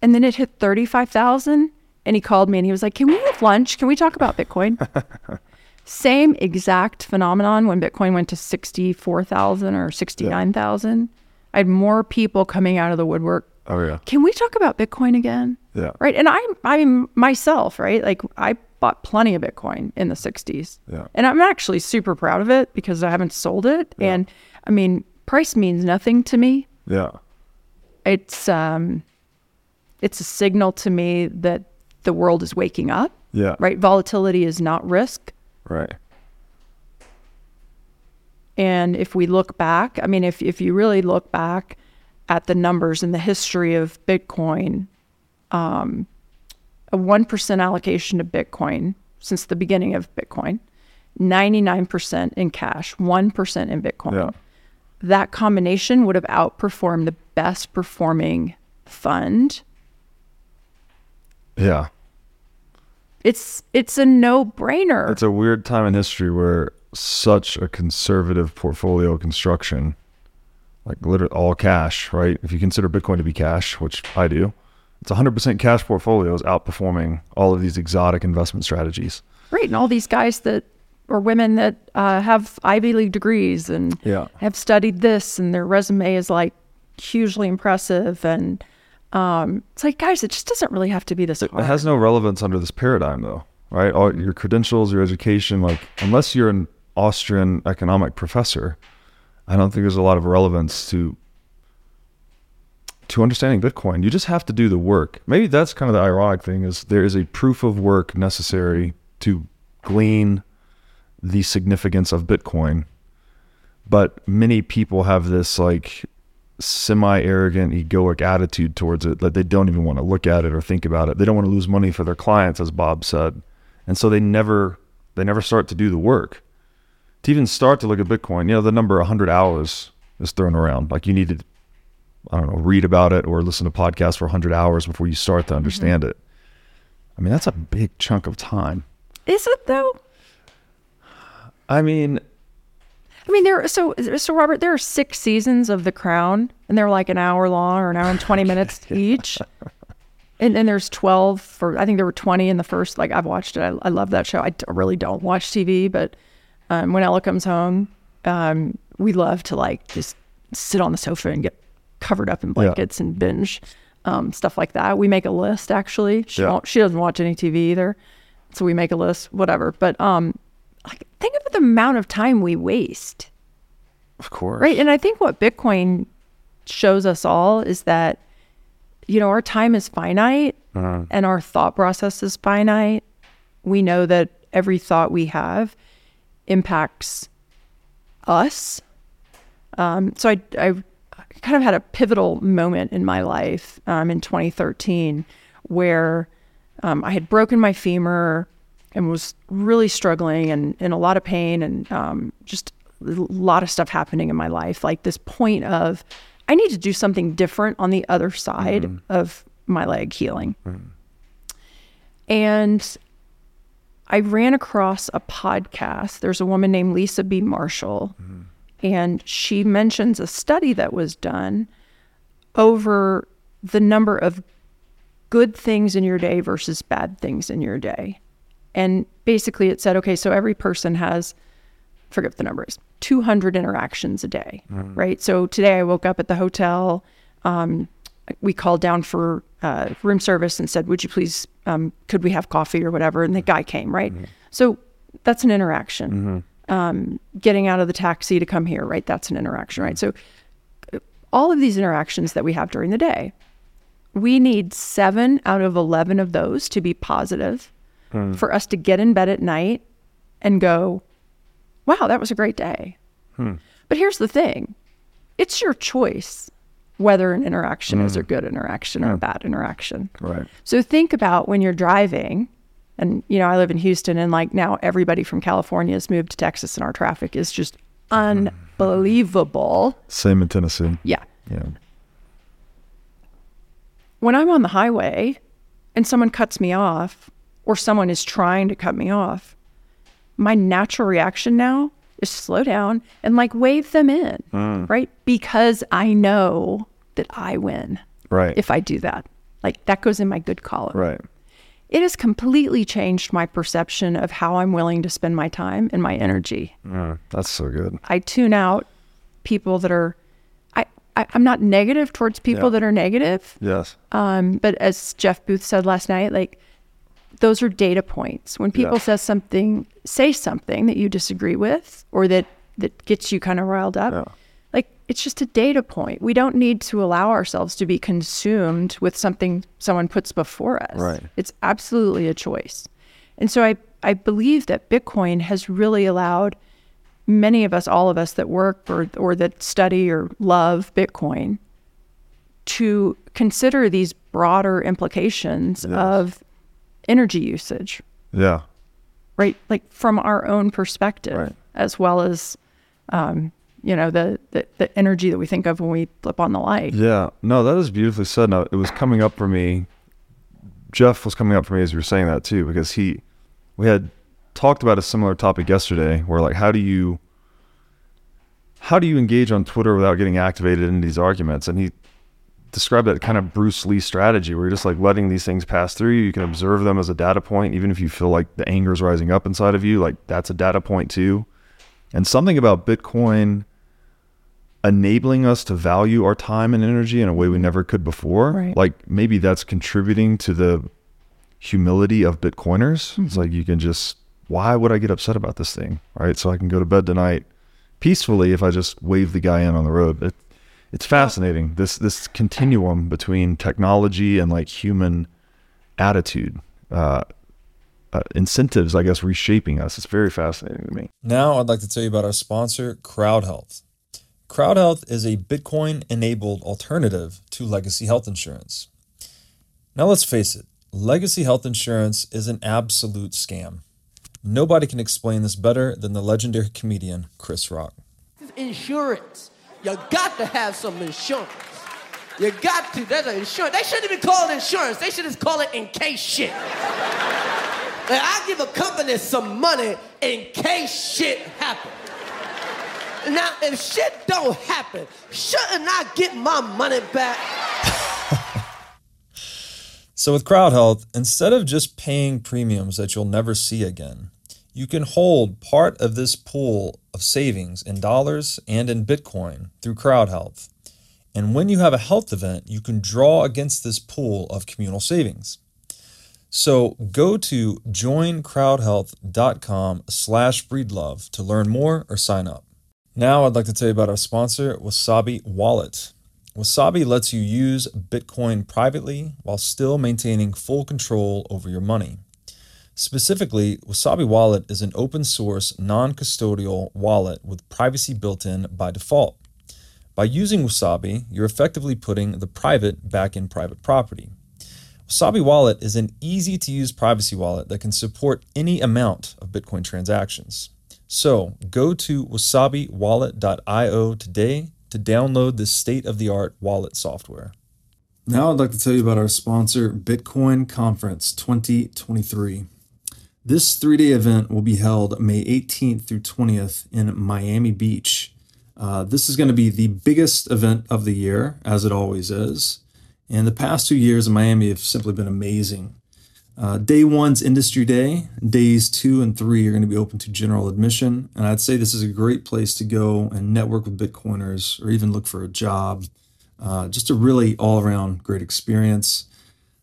And then it hit 35,000 and he called me and he was like, "Can we have lunch? Can we talk about Bitcoin?" Same exact phenomenon when Bitcoin went to 64,000 or 69,000. I had more people coming out of the woodwork. Oh yeah. Can we talk about Bitcoin again? Yeah. Right? And I'm I'm myself, right? Like I bought plenty of Bitcoin in the 60s. Yeah. And I'm actually super proud of it because I haven't sold it and I mean, price means nothing to me Yeah. it's um it's a signal to me that the world is waking up Yeah. right volatility is not risk Right. and if we look back i mean if if you really look back at the numbers and the history of bitcoin um a 1% allocation to bitcoin since the beginning of bitcoin 99% in cash 1% in bitcoin Yeah. that combination would have outperformed the best performing fund Yeah. it's it's a no-brainer It's a weird time in history where such a conservative portfolio construction, like literally all cash, right? If you consider Bitcoin to be cash, which I do, it's 100% cash portfolios outperforming all of these exotic investment strategies. Right, and all these guys that or women that uh, have Ivy League degrees and Yeah. have studied this, and their resume is like hugely impressive. And um, it's like, guys, it just doesn't really have to be this It hard. has no relevance under this paradigm, though, right? All your credentials, your education, like unless you're an Austrian economic professor, I don't think there's a lot of relevance to to understanding Bitcoin. You just have to do the work. Maybe that's kind of the ironic thing is there is a proof of work necessary to glean the significance of Bitcoin. But many people have this like semi arrogant, egoic attitude towards it that they don't even want to look at it or think about it. They don't want to lose money for their clients, as Bob said. And so they never they never start to do the work. To even start to look at Bitcoin, you know, the number 100 hours is thrown around. Like you need to, I don't know, read about it or listen to podcasts for 100 hours before you start to understand it. I mean, that's a big chunk of time. Is it though? I mean, I mean, there. So, so Robert, there are six seasons of The Crown, and they're like an hour long or an hour and twenty minutes each. And then there's twelve for. I think there were twenty in the first. Like I've watched it. I, I love that show. I really don't watch TV, but um, when Ella comes home, um, we love to like just sit on the sofa and get covered up in blankets and binge um, stuff like that. We make a list actually. She Yeah. she doesn't watch any TV either, so we make a list, whatever. But um, like think of the amount of time we waste, of course. right? And I think what Bitcoin shows us all is that you know our time is finite Uh, and our thought process is finite. We know that every thought we have impacts us. Um, so I, I kind of had a pivotal moment in my life um, in 2013 where um, I had broken my femur and was really struggling and in a lot of pain and um, just a lot of stuff happening in my life. Like this point of, I need to do something different on the other side of my leg healing. And I ran across a podcast. There's a woman named Lisa B. Marshall, and she mentions a study that was done over the number of good things in your day versus bad things in your day. And basically, it said, okay, so every person has, forget what the number is, 200 interactions a day, right? So today I woke up at the hotel. Um, we called down for uh, room service and said, would you please, um, could we have coffee or whatever? And the guy came, right? So that's an interaction. Um, getting out of the taxi to come here, right? That's an interaction, right? So uh, all of these interactions that we have during the day, we need seven out of 11 of those to be positive hmm. for us to get in bed at night and go, wow, that was a great day. Hmm. But here's the thing it's your choice whether an interaction is a hmm. good interaction or a bad interaction. right. So think about when you're driving, and you know, I live in Houston, and like now everybody from California has moved to Texas, and our traffic is just unbelievable. Same in Tennessee. Yeah. Yeah. When I'm on the highway and someone cuts me off, or someone is trying to cut me off, my natural reaction now is slow down and like wave them in, mm. right? Because I know that I win Right. if I do that. Like that goes in my good column. right. It has completely changed my perception of how I'm willing to spend my time and my energy. Uh, that's so good. I tune out people that are, I, I I'm not negative towards people Yeah. that are negative. Yes. Um, but as Jeff Booth said last night, like those are data points. When people Yeah. says something, say something that you disagree with or that that gets you kind of riled up, Yeah. Like it's just a data point. We don't need to allow ourselves to be consumed with something someone puts before us. Right. It's absolutely a choice. And so I I believe that Bitcoin has really allowed many of us, all of us that work or or that study or love Bitcoin to consider these broader implications of energy usage, Yeah. right? Like from our own perspective, Right. as well as, um, you know, the, the the energy that we think of when we flip on the light. Yeah, no, that is beautifully said. Now, it was coming up for me. Jeff was coming up for me as you were saying that too, because he, we had talked about a similar topic yesterday, where like, how do you, how do you engage on Twitter without getting activated in these arguments? And he described that kind of Bruce Lee strategy, where you're just like letting these things pass through you. You can observe them as a data point, even if you feel like the anger is rising up inside of you. Like that's a data point too. And something about Bitcoin enabling us to value our time and energy in a way we never could before. Right. Like maybe that's contributing to the humility of Bitcoiners. It's like you can just, why would I get upset about this thing? Right. So I can go to bed tonight peacefully if I just wave the guy in on the road. It, it's fascinating. This this continuum between technology and like human attitude. Uh, uh, incentives, I guess, reshaping us. It's very fascinating to me. Now, I'd like to tell you about our sponsor, Crowd Health. Crowd Health is a Bitcoin enabled alternative to legacy health insurance. Now, let's face it, legacy health insurance is an absolute scam. Nobody can explain this better than the legendary comedian Chris Rock. Insurance. You got to have some insurance. You got to. There's an insurance. They shouldn't even call it insurance. They should just call it in case shit. like, I give a company some money in case shit happens. Now, if shit don't happen, shouldn't I get my money back? so, with Crowd Health, instead of just paying premiums that you'll never see again, you can hold part of this pool of savings in dollars and in Bitcoin through Crowd Health. And when you have a health event, you can draw against this pool of communal savings. So go to joincrowdhealth.com slash breedlove to learn more or sign up. Now I'd like to tell you about our sponsor, Wasabi Wallet. Wasabi lets you use Bitcoin privately while still maintaining full control over your money. Specifically, Wasabi Wallet is an open source, non custodial wallet with privacy built in by default. By using Wasabi, you're effectively putting the private back in private property. Wasabi Wallet is an easy to use privacy wallet that can support any amount of Bitcoin transactions. So go to wasabiwallet.io today to download this state of the art wallet software. Now I'd like to tell you about our sponsor, Bitcoin Conference 2023. This three day event will be held May 18th through 20th in Miami Beach. Uh, this is going to be the biggest event of the year, as it always is. And the past two years in Miami have simply been amazing. Uh, day one's industry day. Days two and three are going to be open to general admission. And I'd say this is a great place to go and network with Bitcoiners or even look for a job. Uh, just a really all around great experience.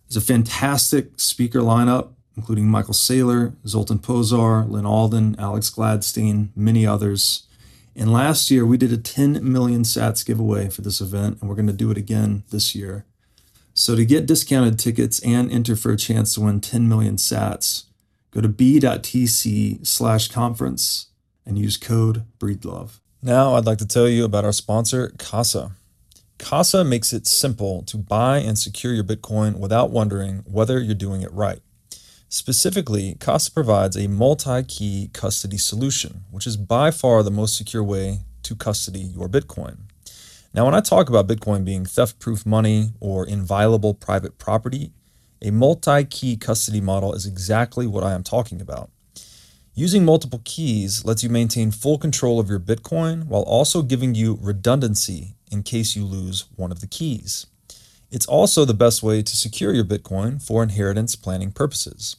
There's a fantastic speaker lineup, including Michael Saylor, Zoltan Pozsar, Lyn Alden, Alex Gladstein, many others. And last year, we did a 10 million sats giveaway for this event, and we're going to do it again this year. So to get discounted tickets and enter for a chance to win 10 million sats, go to b.tc slash conference and use code BREEDLOVE. Now I'd like to tell you about our sponsor, Casa. Casa makes it simple to buy and secure your Bitcoin without wondering whether you're doing it right. Specifically, Casa provides a multi key custody solution, which is by far the most secure way to custody your Bitcoin. Now, when I talk about Bitcoin being theft proof money or inviolable private property, a multi key custody model is exactly what I am talking about. Using multiple keys lets you maintain full control of your Bitcoin while also giving you redundancy in case you lose one of the keys. It's also the best way to secure your Bitcoin for inheritance planning purposes.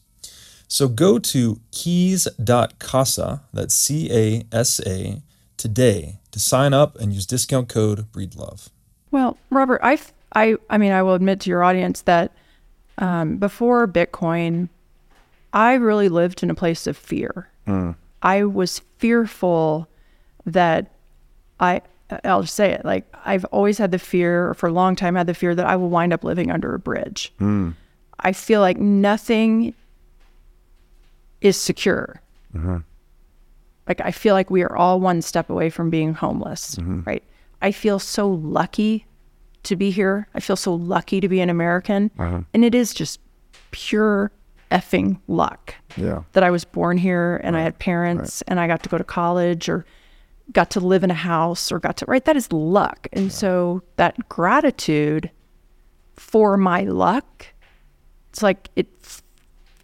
So go to keys.casa, that's C A S A, today to sign up and use discount code BREEDLOVE. Well, Robert, I, I, I mean, I will admit to your audience that um, before Bitcoin, I really lived in a place of fear. Mm. I was fearful that I, I'll just say it, like I've always had the fear, or for a long time had the fear that I will wind up living under a bridge. Mm. I feel like nothing is secure. Mm-hmm. Like I feel like we are all one step away from being homeless, mm-hmm. right? I feel so lucky to be here. I feel so lucky to be an American. Uh-huh. And it is just pure effing luck. Yeah. That I was born here and right. I had parents right. and I got to go to college or got to live in a house or got to right that is luck. And yeah. so that gratitude for my luck it's like it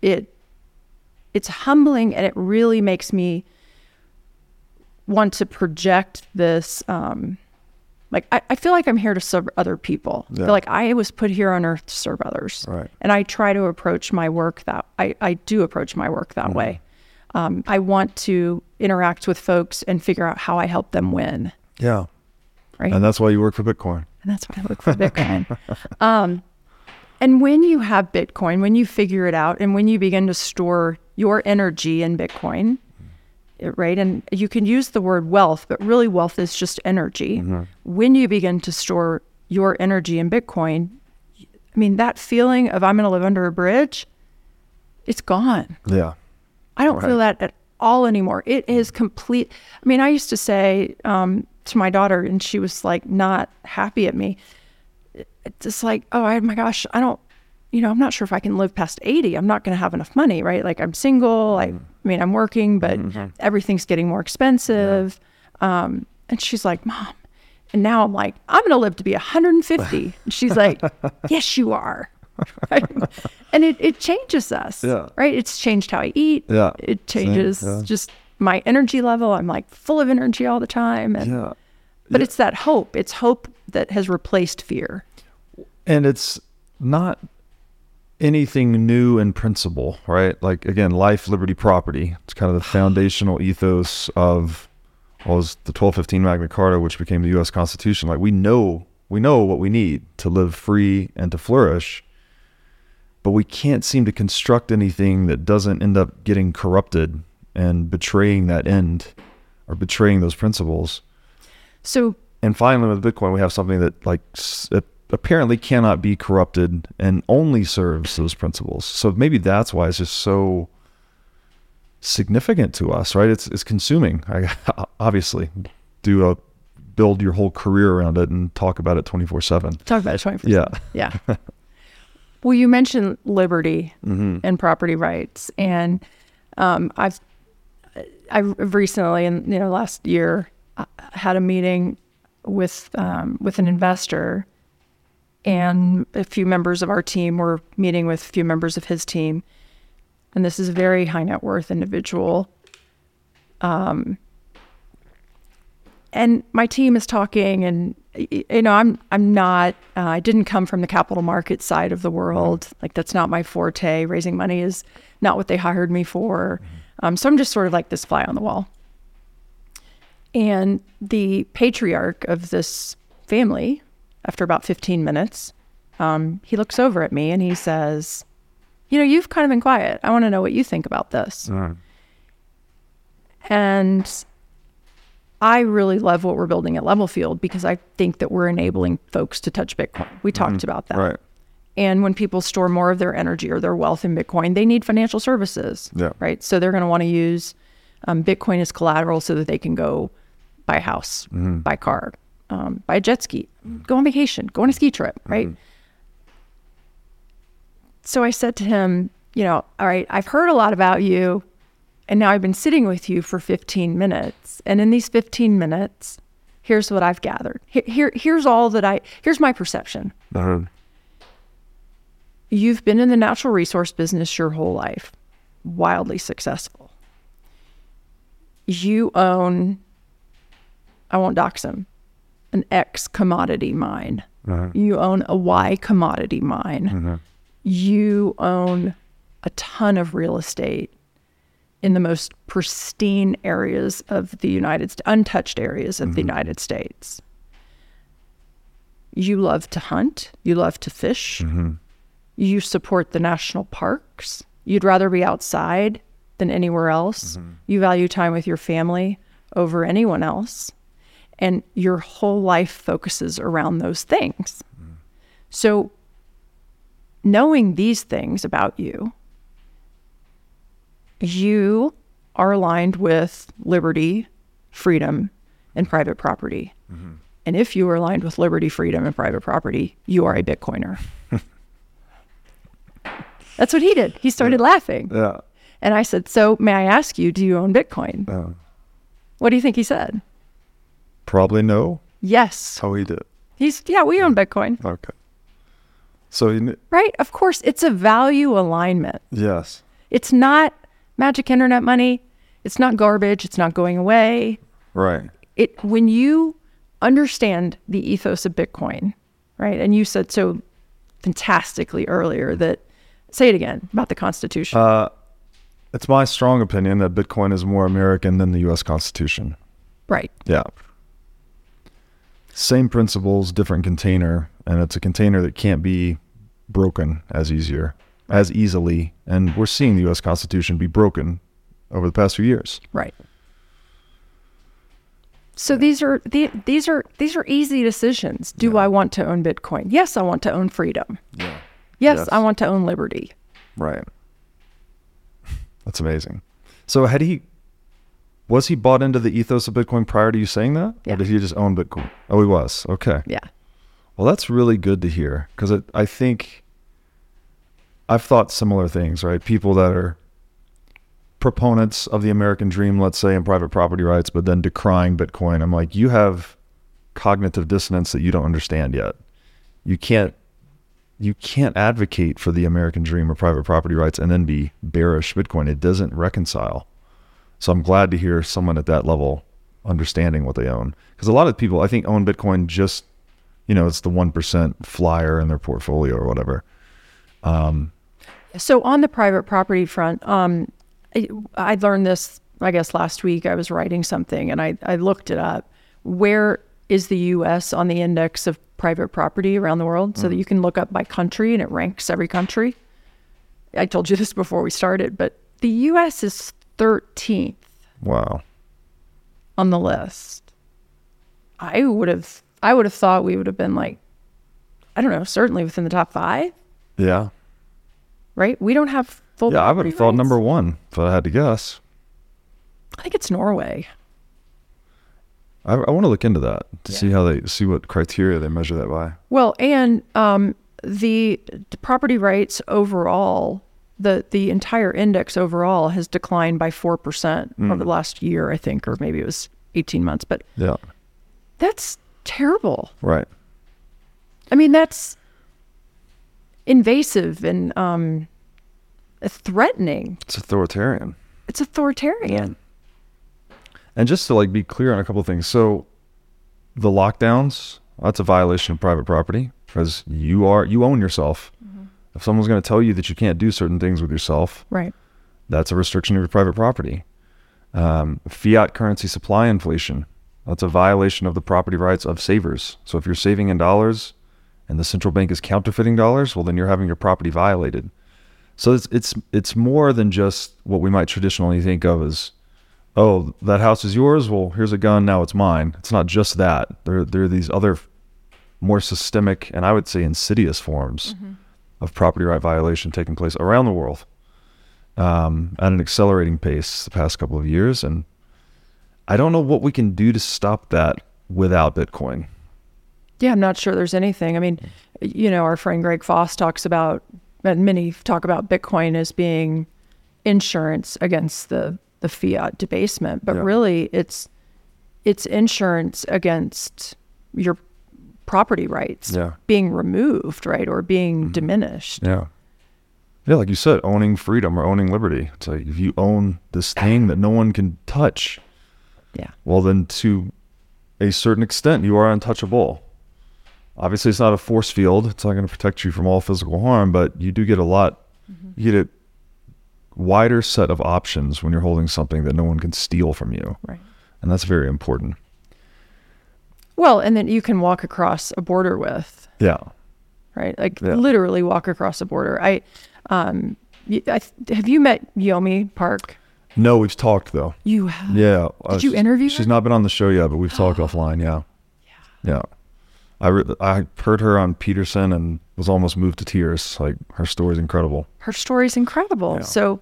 it it's humbling and it really makes me want to project this um like I, I feel like I'm here to serve other people. Yeah. I feel like I was put here on earth to serve others. Right. And I try to approach my work that I, I do approach my work that mm-hmm. way. Um, I want to interact with folks and figure out how I help them win. Yeah. Right. And that's why you work for Bitcoin. And that's why I work for Bitcoin. um, and when you have Bitcoin, when you figure it out, and when you begin to store your energy in Bitcoin, right? And you can use the word wealth, but really wealth is just energy. Mm-hmm. When you begin to store your energy in Bitcoin, I mean, that feeling of I'm going to live under a bridge, it's gone. Yeah. I don't feel that at all anymore. It is complete. I mean, I used to say um, to my daughter, and she was like not happy at me. It's just like, oh I, my gosh, I don't, you know, I'm not sure if I can live past 80. I'm not going to have enough money, right? Like I'm single. I, I mean, I'm working, but everything's getting more expensive. Um, and she's like, mom. And now I'm like, I'm going to live to be 150. And she's like, yes, you are. Right? And it, it changes us, Yeah. right? It's changed how I eat. Yeah. It Same, changes yeah. just my energy level. I'm like full of energy all the time. And, Yeah. But it's that hope. It's hope that has replaced fear. and it's not anything new in principle, right? Like again, life, liberty, property. It's kind of the foundational ethos of what was the 1215 Magna Carta, which became the U.S. Constitution. Like we know, we know what we need to live free and to flourish, but we can't seem to construct anything that doesn't end up getting corrupted and betraying that end or betraying those principles. So And finally, with Bitcoin, we have something that like it apparently cannot be corrupted and only serves those principles. So maybe that's why it's just so significant to us, right? It's it's consuming. I obviously do a build your whole career around it and talk about it twenty four seven. talk about it 24 Yeah. Yeah. well, you mentioned liberty Mm-hmm. and property rights, and um, I've I've recently, in you know, last year, uh, had a meeting with um, with an investor, and a few members of our team were meeting with a few members of his team, and this is a very high net worth individual. Um, and my team is talking and you know i'm i'm not uh, i didn't come from the capital market side of the world. Like that's not my forte. Raising money is not what they hired me for. Um, so i'm just sort of like this fly on the wall. And the patriarch of this family after about 15 minutes um, he looks over at me and he says you know you've kind of been quiet i want to know what you think about this and I really love what we're building at LevelField because I think that we're enabling folks to touch Bitcoin. We talked about that. Right. And when people store more of their energy or their wealth in Bitcoin, they need financial services. Yeah. Right. So they're going to want to use um, Bitcoin as collateral so that they can go buy a house, buy a car, um, buy a jet ski, go on vacation, go on a ski trip. Right. So I said to him, you know, all right, I've heard a lot about you. And now I've been sitting with you for 15 minutes. And in these 15 minutes, here's what I've gathered. Here, here here's all that I, here's my perception. You've been in the natural resource business your whole life, wildly successful. You own, I won't dox him, an X commodity mine. You own a Y commodity mine. Mm-hmm. You own a ton of real estate in the most pristine areas of the United States, untouched areas of the mm-hmm. United States. You love to hunt. You love to fish. Mm-hmm. You support the national parks. You'd rather be outside than anywhere else. You value time with your family over anyone else. And your whole life focuses around those things. So, knowing these things about you, you are aligned with liberty, freedom, and private property. And if you are aligned with liberty, freedom, and private property, you are a Bitcoiner. That's what he did. He started laughing. Yeah. And I said, So, may I ask you, do you own Bitcoin? Oh. What do you think he said? Probably no. Yes. How he did. He's, yeah, we own Bitcoin, Okay. So he, kn- right? Of course, it's a value alignment. yes. It's not magic internet money. It's not garbage. It's not going away. Right. It when you understand the ethos of Bitcoin, right? And you said so fantastically earlier that say it again about the Constitution. Uh, it's my strong opinion that Bitcoin is more American than the U.S. Constitution. right. Yeah. Same principles, different container, and it's a container that can't be broken as easier, as easily. And we're seeing the U.S. Constitution be broken over the past few years. Right. So these are the, these are these are easy decisions. Do I want to own Bitcoin? Yes, I want to own freedom. Yeah. Yes, Yes. I want to own liberty. Right. That's amazing. So had he was he bought into the ethos of Bitcoin prior to you saying that? Yeah. Or did he just own Bitcoin? Oh, he was. Okay. Yeah. Well, that's really good to hear because I think I've thought similar things, right? People that are proponents of the American dream, let's say, in private property rights, but then decrying Bitcoin. I'm like, you have cognitive dissonance that you don't understand yet. You can't you can't advocate for the American dream or private property rights and then be bearish Bitcoin. It doesn't reconcile. So I'm glad to hear someone at that level understanding what they own. Because a lot of people, I think, own Bitcoin just, you know, it's the 1% flyer in their portfolio or whatever. So on the private property front, um, I, I learned this, I guess, last week. I was writing something and I, I looked it up. Where is the U.S. on the index of private property around the world? So that you can look up by country and it ranks every country. I told you this before we started, but the U.S. is 13th Wow. on the list. I would have, I would have thought we would have been like, I don't know, certainly within the top five, Yeah. right? We don't have full. Yeah, I would have thought number one if I had to guess. I think it's Norway. I, I want to look into that to see how they see what criteria they measure that by. Well, and um, the, the property rights overall, the the entire index overall has declined by four percent over the last year, I think, or maybe it was eighteen months. But Yeah. that's terrible. Right. I mean, that's invasive and um, threatening. It's authoritarian. It's authoritarian. And just to like be clear on a couple of things. So the lockdowns, that's a violation of private property because you are you own yourself. If someone's going to tell you that you can't do certain things with yourself, Right. that's a restriction of your private property. Um, fiat currency supply inflation, that's a violation of the property rights of savers. So if you're saving in dollars and the central bank is counterfeiting dollars, well, then you're having your property violated. So it's it's it's more than just what we might traditionally think of as, oh, that house is yours. Well, here's a gun. Now it's mine. It's not just that. There there are these other, more systemic and I would say insidious forms of property right violation taking place around the world um, at an accelerating pace the past couple of years, and I don't know what we can do to stop that without Bitcoin. Yeah, I'm not sure there's anything. I mean, you know, our friend Greg Foss talks about, and many talk about Bitcoin as being insurance against the the fiat debasement, but Yeah. really, it's it's insurance against your property rights Yeah. being removed, right, or being mm-hmm. diminished. Yeah. Yeah, like you said, owning freedom or owning liberty. It's like if you own this thing that no one can touch, Yeah, well, then to a certain extent, you are untouchable. Obviously, it's not a force field. It's not going to protect you from all physical harm, but you do get a lot, mm-hmm. you get a wider set of options when you're holding something that no one can steal from you. right. And that's very important. Well, and then you can walk across a border with. Yeah. right? Like Yeah. literally walk across a border. I, um, I, have you met Yeonmi Park? No, we've talked though. You have. Yeah. uh, Did you interview She's her? not been on the show yet, but we've talked offline. Yeah. Yeah. I re- I heard her on Peterson and was almost moved to tears. Like her story's incredible. Her story's incredible. Yeah. So,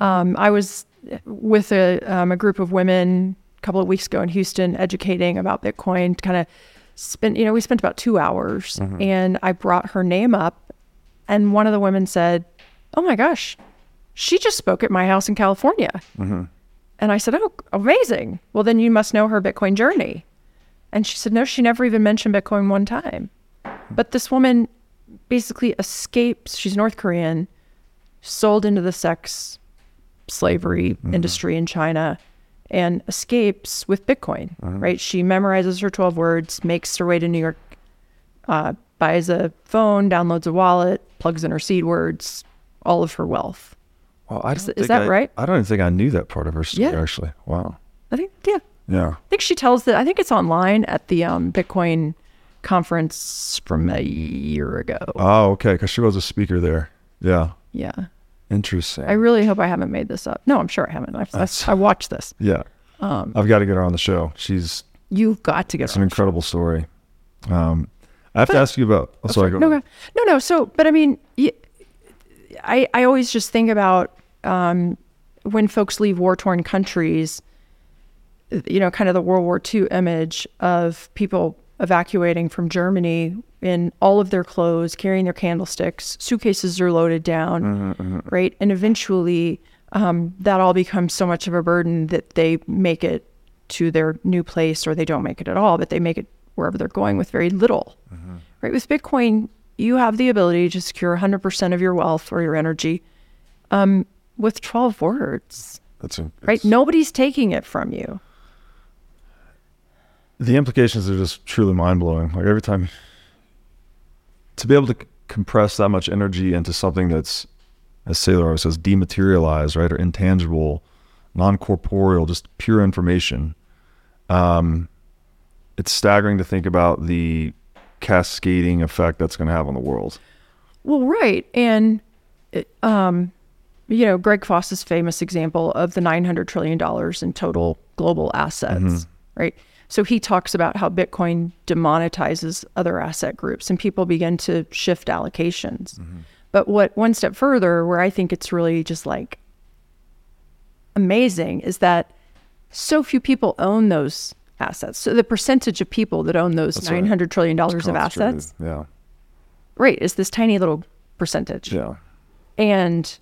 um, I was with a um, a group of women a couple of weeks ago in Houston, educating about Bitcoin. Kind of spent, you know, we spent about two hours, Mm-hmm. and I brought her name up, and one of the women said, "Oh my gosh, she just spoke at my house in California." Mm-hmm. And I said, Oh, amazing. Well, then you must know her Bitcoin journey. And she said, No, she never even mentioned Bitcoin one time. But this woman basically escapes, she's North Korean, sold into the sex slavery industry in China, and escapes with Bitcoin, right? She memorizes her 12 words, makes her way to New York, uh, buys a phone, downloads a wallet, plugs in her seed words, all of her wealth. Well, I Is- is that I- right? I don't even think I knew that part of her story. Yeah. Actually, wow. I think, yeah, Yeah. I think she tells that. I think it's online at the um, Bitcoin conference from a year ago. Oh, okay. Because she was a speaker there. Yeah. yeah, Interesting. I really hope I haven't made this up. No, I'm sure I haven't. I've, I, I watched this. yeah. Um, I've got to get her on the show. She's You've got to get it's her an incredible story. Um, I have to ask you about. Oh, sorry. Go no, no, no, no. So, but I mean, I I always just think about um, when folks leave war torn countries, you know, kind of the World War II image of people evacuating from Germany in all of their clothes, carrying their candlesticks, suitcases are loaded down, right? And eventually um, that all becomes so much of a burden that they make it to their new place or they don't make it at all, but they make it wherever they're going with very little, right? With Bitcoin, you have the ability to secure 100% of your wealth or your energy um, with 12 words, That's a, right? Nobody's taking it from you. The implications are just truly mind blowing. Like every time to be able to c- compress that much energy into something that's, as Saylor always says, dematerialized, right, or intangible, non corporeal, just pure information. Um, it's staggering to think about the cascading effect that's going to have on the world. Well, right. And, it, um, you know, Greg Foss's famous example of the $900 trillion in total global assets, right? So he talks about how Bitcoin demonetizes other asset groups and people begin to shift allocations. Mm-hmm. But what one step further, where I think it's really just like amazing, is that so few people own those assets. So the percentage of people that own those That's right. $900 trillion of assets, Yeah. right, is this tiny little percentage Yeah. and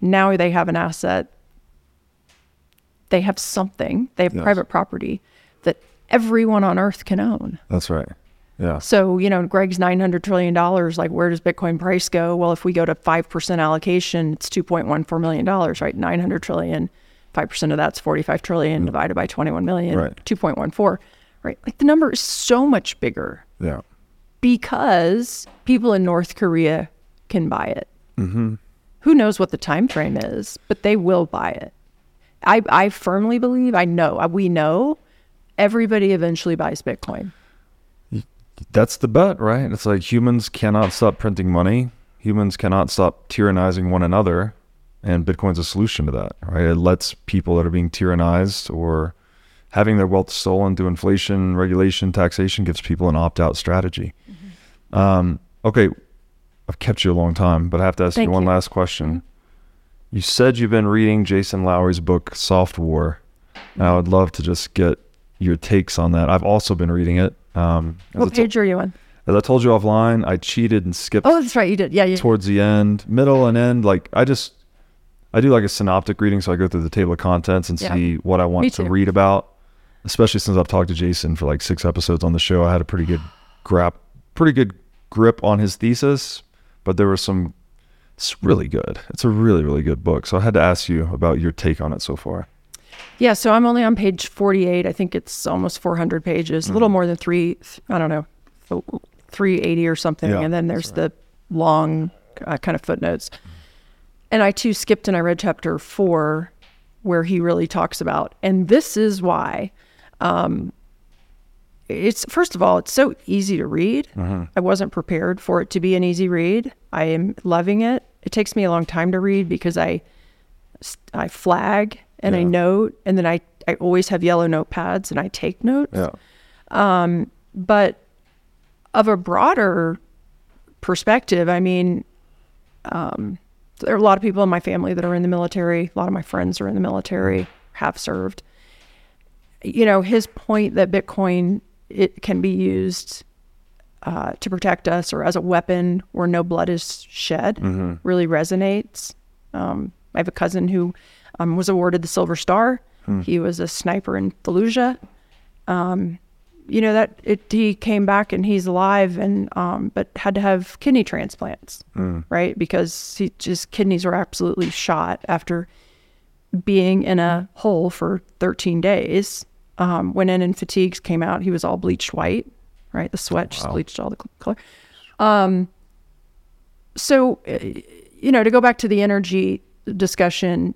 now they have an asset they have something they have Yes. private property that everyone on earth can own That's right. Yeah. so you know greg's 900 trillion dollars like where does bitcoin price go well if we go to 5% allocation it's 2.14 million dollars right 900 trillion 5% of that's 45 trillion divided by 21 million Right. 2.14 right like the number is so much bigger Yeah. because people in North Korea can buy it. Mm-hmm. Who knows what the time frame is, but they will buy it. I, I firmly believe, I know, uh, we know everybody eventually buys Bitcoin. That's the bet, right? It's like humans cannot stop printing money. Humans cannot stop tyrannizing one another. And Bitcoin's a solution to that, right? It lets people that are being tyrannized or having their wealth stolen through inflation, regulation, taxation gives people an opt out strategy. Um, okay, I've kept you a long time, but I have to ask Thank you one you. last question. You said you've been reading Jason Lowery's book, Soft War. And I would love to just get your takes on that. I've also been reading it. Um, What page are you on? as I told you offline, I cheated and skipped Oh, that's right, you did. Yeah, yeah. towards the end, middle and end. Like I just, I do like a synoptic reading, so I go through the table of contents and Yeah. see what I want to read about. Especially since I've talked to Jason for like six episodes on the show, I had a pretty good grip, pretty good grip on his thesis. But there were some. It's really good. It's a really really good book. So I had to ask you about your take on it so far. Yeah, so I'm only on page 48. I think it's almost 400 pages, a Mm-hmm. little more than three, I don't know, 380 or something. Yeah, and then there's the long uh, kind of footnotes. And I too skipped and I read chapter four, where he really talks about, and this is why. Um, it's first of all, it's so easy to read. I wasn't prepared for it to be an easy read. I am loving it. It takes me a long time to read because I I flag and I note, and then I, I always have yellow notepads and I take notes. Yeah. Um, But of a broader perspective, I mean, um, there are a lot of people in my family that are in the military. A lot of my friends are in the military, have served. You know, his point that Bitcoin it can be used uh, to protect us or as a weapon where no blood is shed really resonates. Um, I have a cousin who um, was awarded the Silver Star. He was a sniper in Fallujah. Um, you know that it, he came back and he's alive and um, but had to have kidney transplants, right? Because he just kidneys were absolutely shot after being in a hole for 13 days. Um, went in and fatigues came out. He was all bleached white, right? The sweat just bleached all the color. Um, so, uh, you know, to go back to the energy discussion,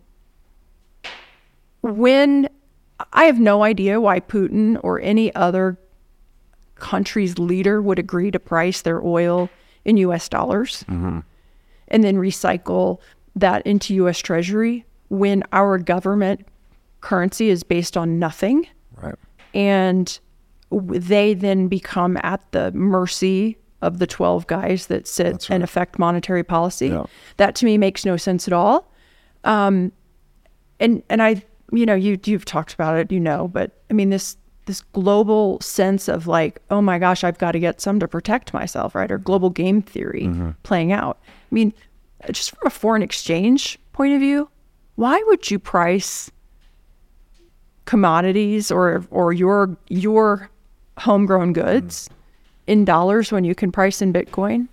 when I have no idea why Putin or any other country's leader would agree to price their oil in US dollars and then recycle that into US Treasury when our government currency is based on nothing Right. and they then become at the mercy of the 12 guys that sit and affect monetary policy. Yeah. That to me makes no sense at all. Um, and and I, you know, you you've talked about it, you know, but I mean this this global sense of like, oh my gosh, I've got to get some to protect myself, right? Or global game theory mm-hmm. playing out. I mean, just from a foreign exchange point of view, why would you price commodities or or your your homegrown goods mm. in dollars when you can price in Bitcoin?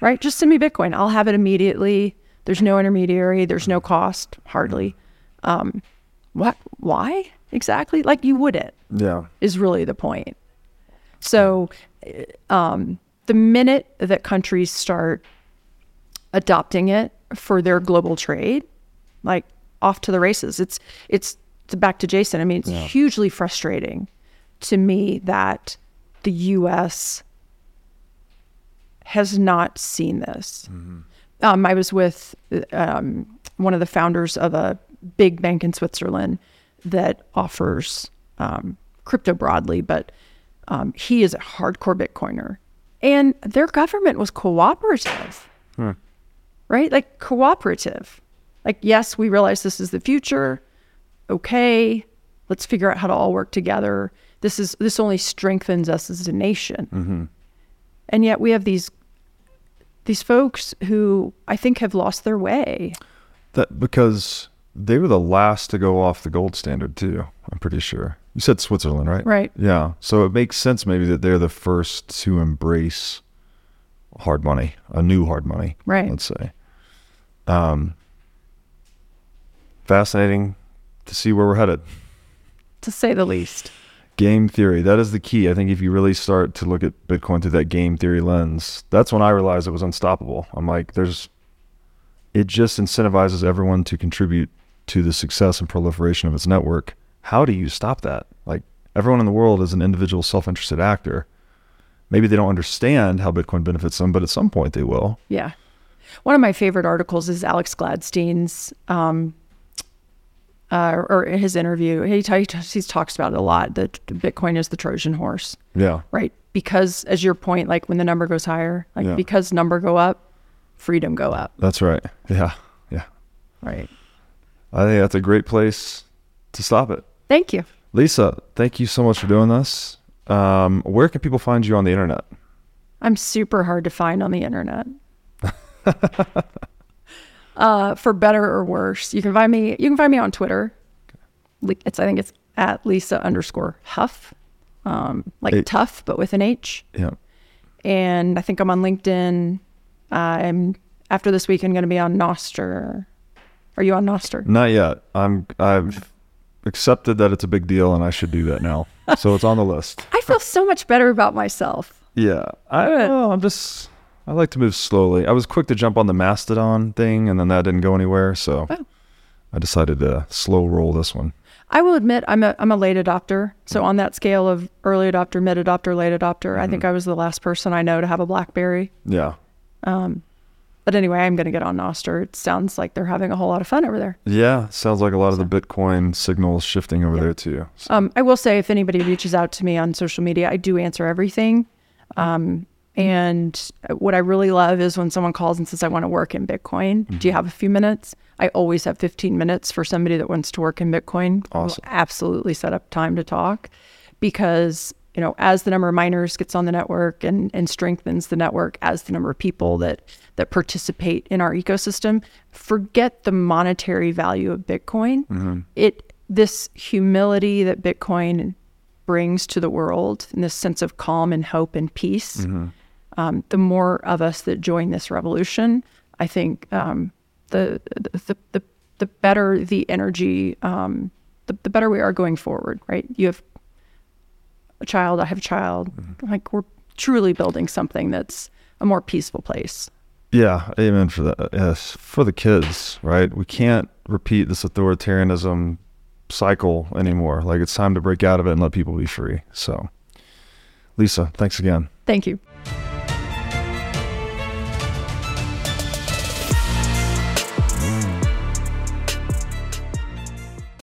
Right? Just send me Bitcoin. I'll have it immediately. There's no intermediary. There's no cost, hardly. Um, what? Why exactly? Like you wouldn't Yeah. is really the point. So, um, the minute that countries start adopting it for their global trade, like off to the races. It's it's, it's back to Jason. I mean, it's hugely frustrating to me that the U.S. has not seen this. Um, I was with um, one of the founders of a big bank in Switzerland that offers um, crypto broadly, but um, he is a hardcore Bitcoiner. And their government was cooperative, right? Like cooperative. Like, yes, we realize this is the future. Okay, let's figure out how to all work together. This is this only strengthens us as a nation. And yet we have these these folks who I think have lost their way. That because they were the last to go off the gold standard too. I'm pretty sure. You said Switzerland, right? Right. Yeah. So it makes sense maybe that they're the first to embrace hard money, a new hard money. Right. Let's say. Um. Fascinating to see where we're headed. to say the least. Game theory. That is the key. I think if you really start to look at Bitcoin through that game theory lens, that's when I realized it was unstoppable. I'm like, there's, it just incentivizes everyone to contribute to the success and proliferation of its network. How do you stop that? Like, everyone in the world is an individual self interested actor. Maybe they don't understand how Bitcoin benefits them, but at some point they will. Yeah. One of my favorite articles is Alex Gladstein's, um, uh, or his interview. He, t- he talks about it a lot that Bitcoin is the Trojan horse, Yeah. right? Because, as your point, like when the number goes higher, like Yeah. because number go up, freedom go up, That's right. Yeah. Yeah. right? I think that's a great place to stop it. Thank you. Lisa, thank you so much for doing this. Um, where can people find you on the internet? I'm super hard to find on the internet. uh, for better or worse, you can find me. You can find me on Twitter. It's I think it's at Lisa underscore Hough, um, like tough but with an H. Yeah. And I think I'm on LinkedIn. I'm after this week. I'm going to be on Nostr. Are you on Nostr? Not yet. I'm I've accepted that it's a big deal and I should do that now. so it's on the list. I feel so much better about myself. Yeah. I oh, I'm just I like to move slowly. I was quick to jump on the Mastodon thing and then that didn't go anywhere, so Oh. I decided to slow roll this one. I will admit I'm a I'm a late adopter. So on that scale of early adopter, mid adopter, late adopter, I think mm-hmm. I was the last person I know to have a BlackBerry. Yeah. Um, But anyway, I'm going to get on Nostr. It sounds like they're having a whole lot of fun over there. Yeah, sounds like a lot of the Bitcoin signals shifting over there too. So- Um, I will say, if anybody reaches out to me on social media, I do answer everything. Um, and what I really love is when someone calls and says, I want to work in Bitcoin. Do you have a few minutes? I always have 15 minutes for somebody that wants to work in Bitcoin. We'll Awesome. absolutely set up time to talk because, you know, as the number of miners gets on the network and, and strengthens the network, as the number of people that, that participate in our ecosystem, forget the monetary value of Bitcoin. It, this humility that Bitcoin brings to the world and this sense of calm and hope and peace, um, the more of us that join this revolution, I think um, the, the the the better the energy, um, the, the better we are going forward. Right? You have a child, I have a child. Like we're truly building something that's a more peaceful place. Yeah, amen for that. Yes, for the kids, right? We can't repeat this authoritarianism cycle anymore. Like it's time to break out of it and let people be free. So, Lisa, thanks again. Thank you.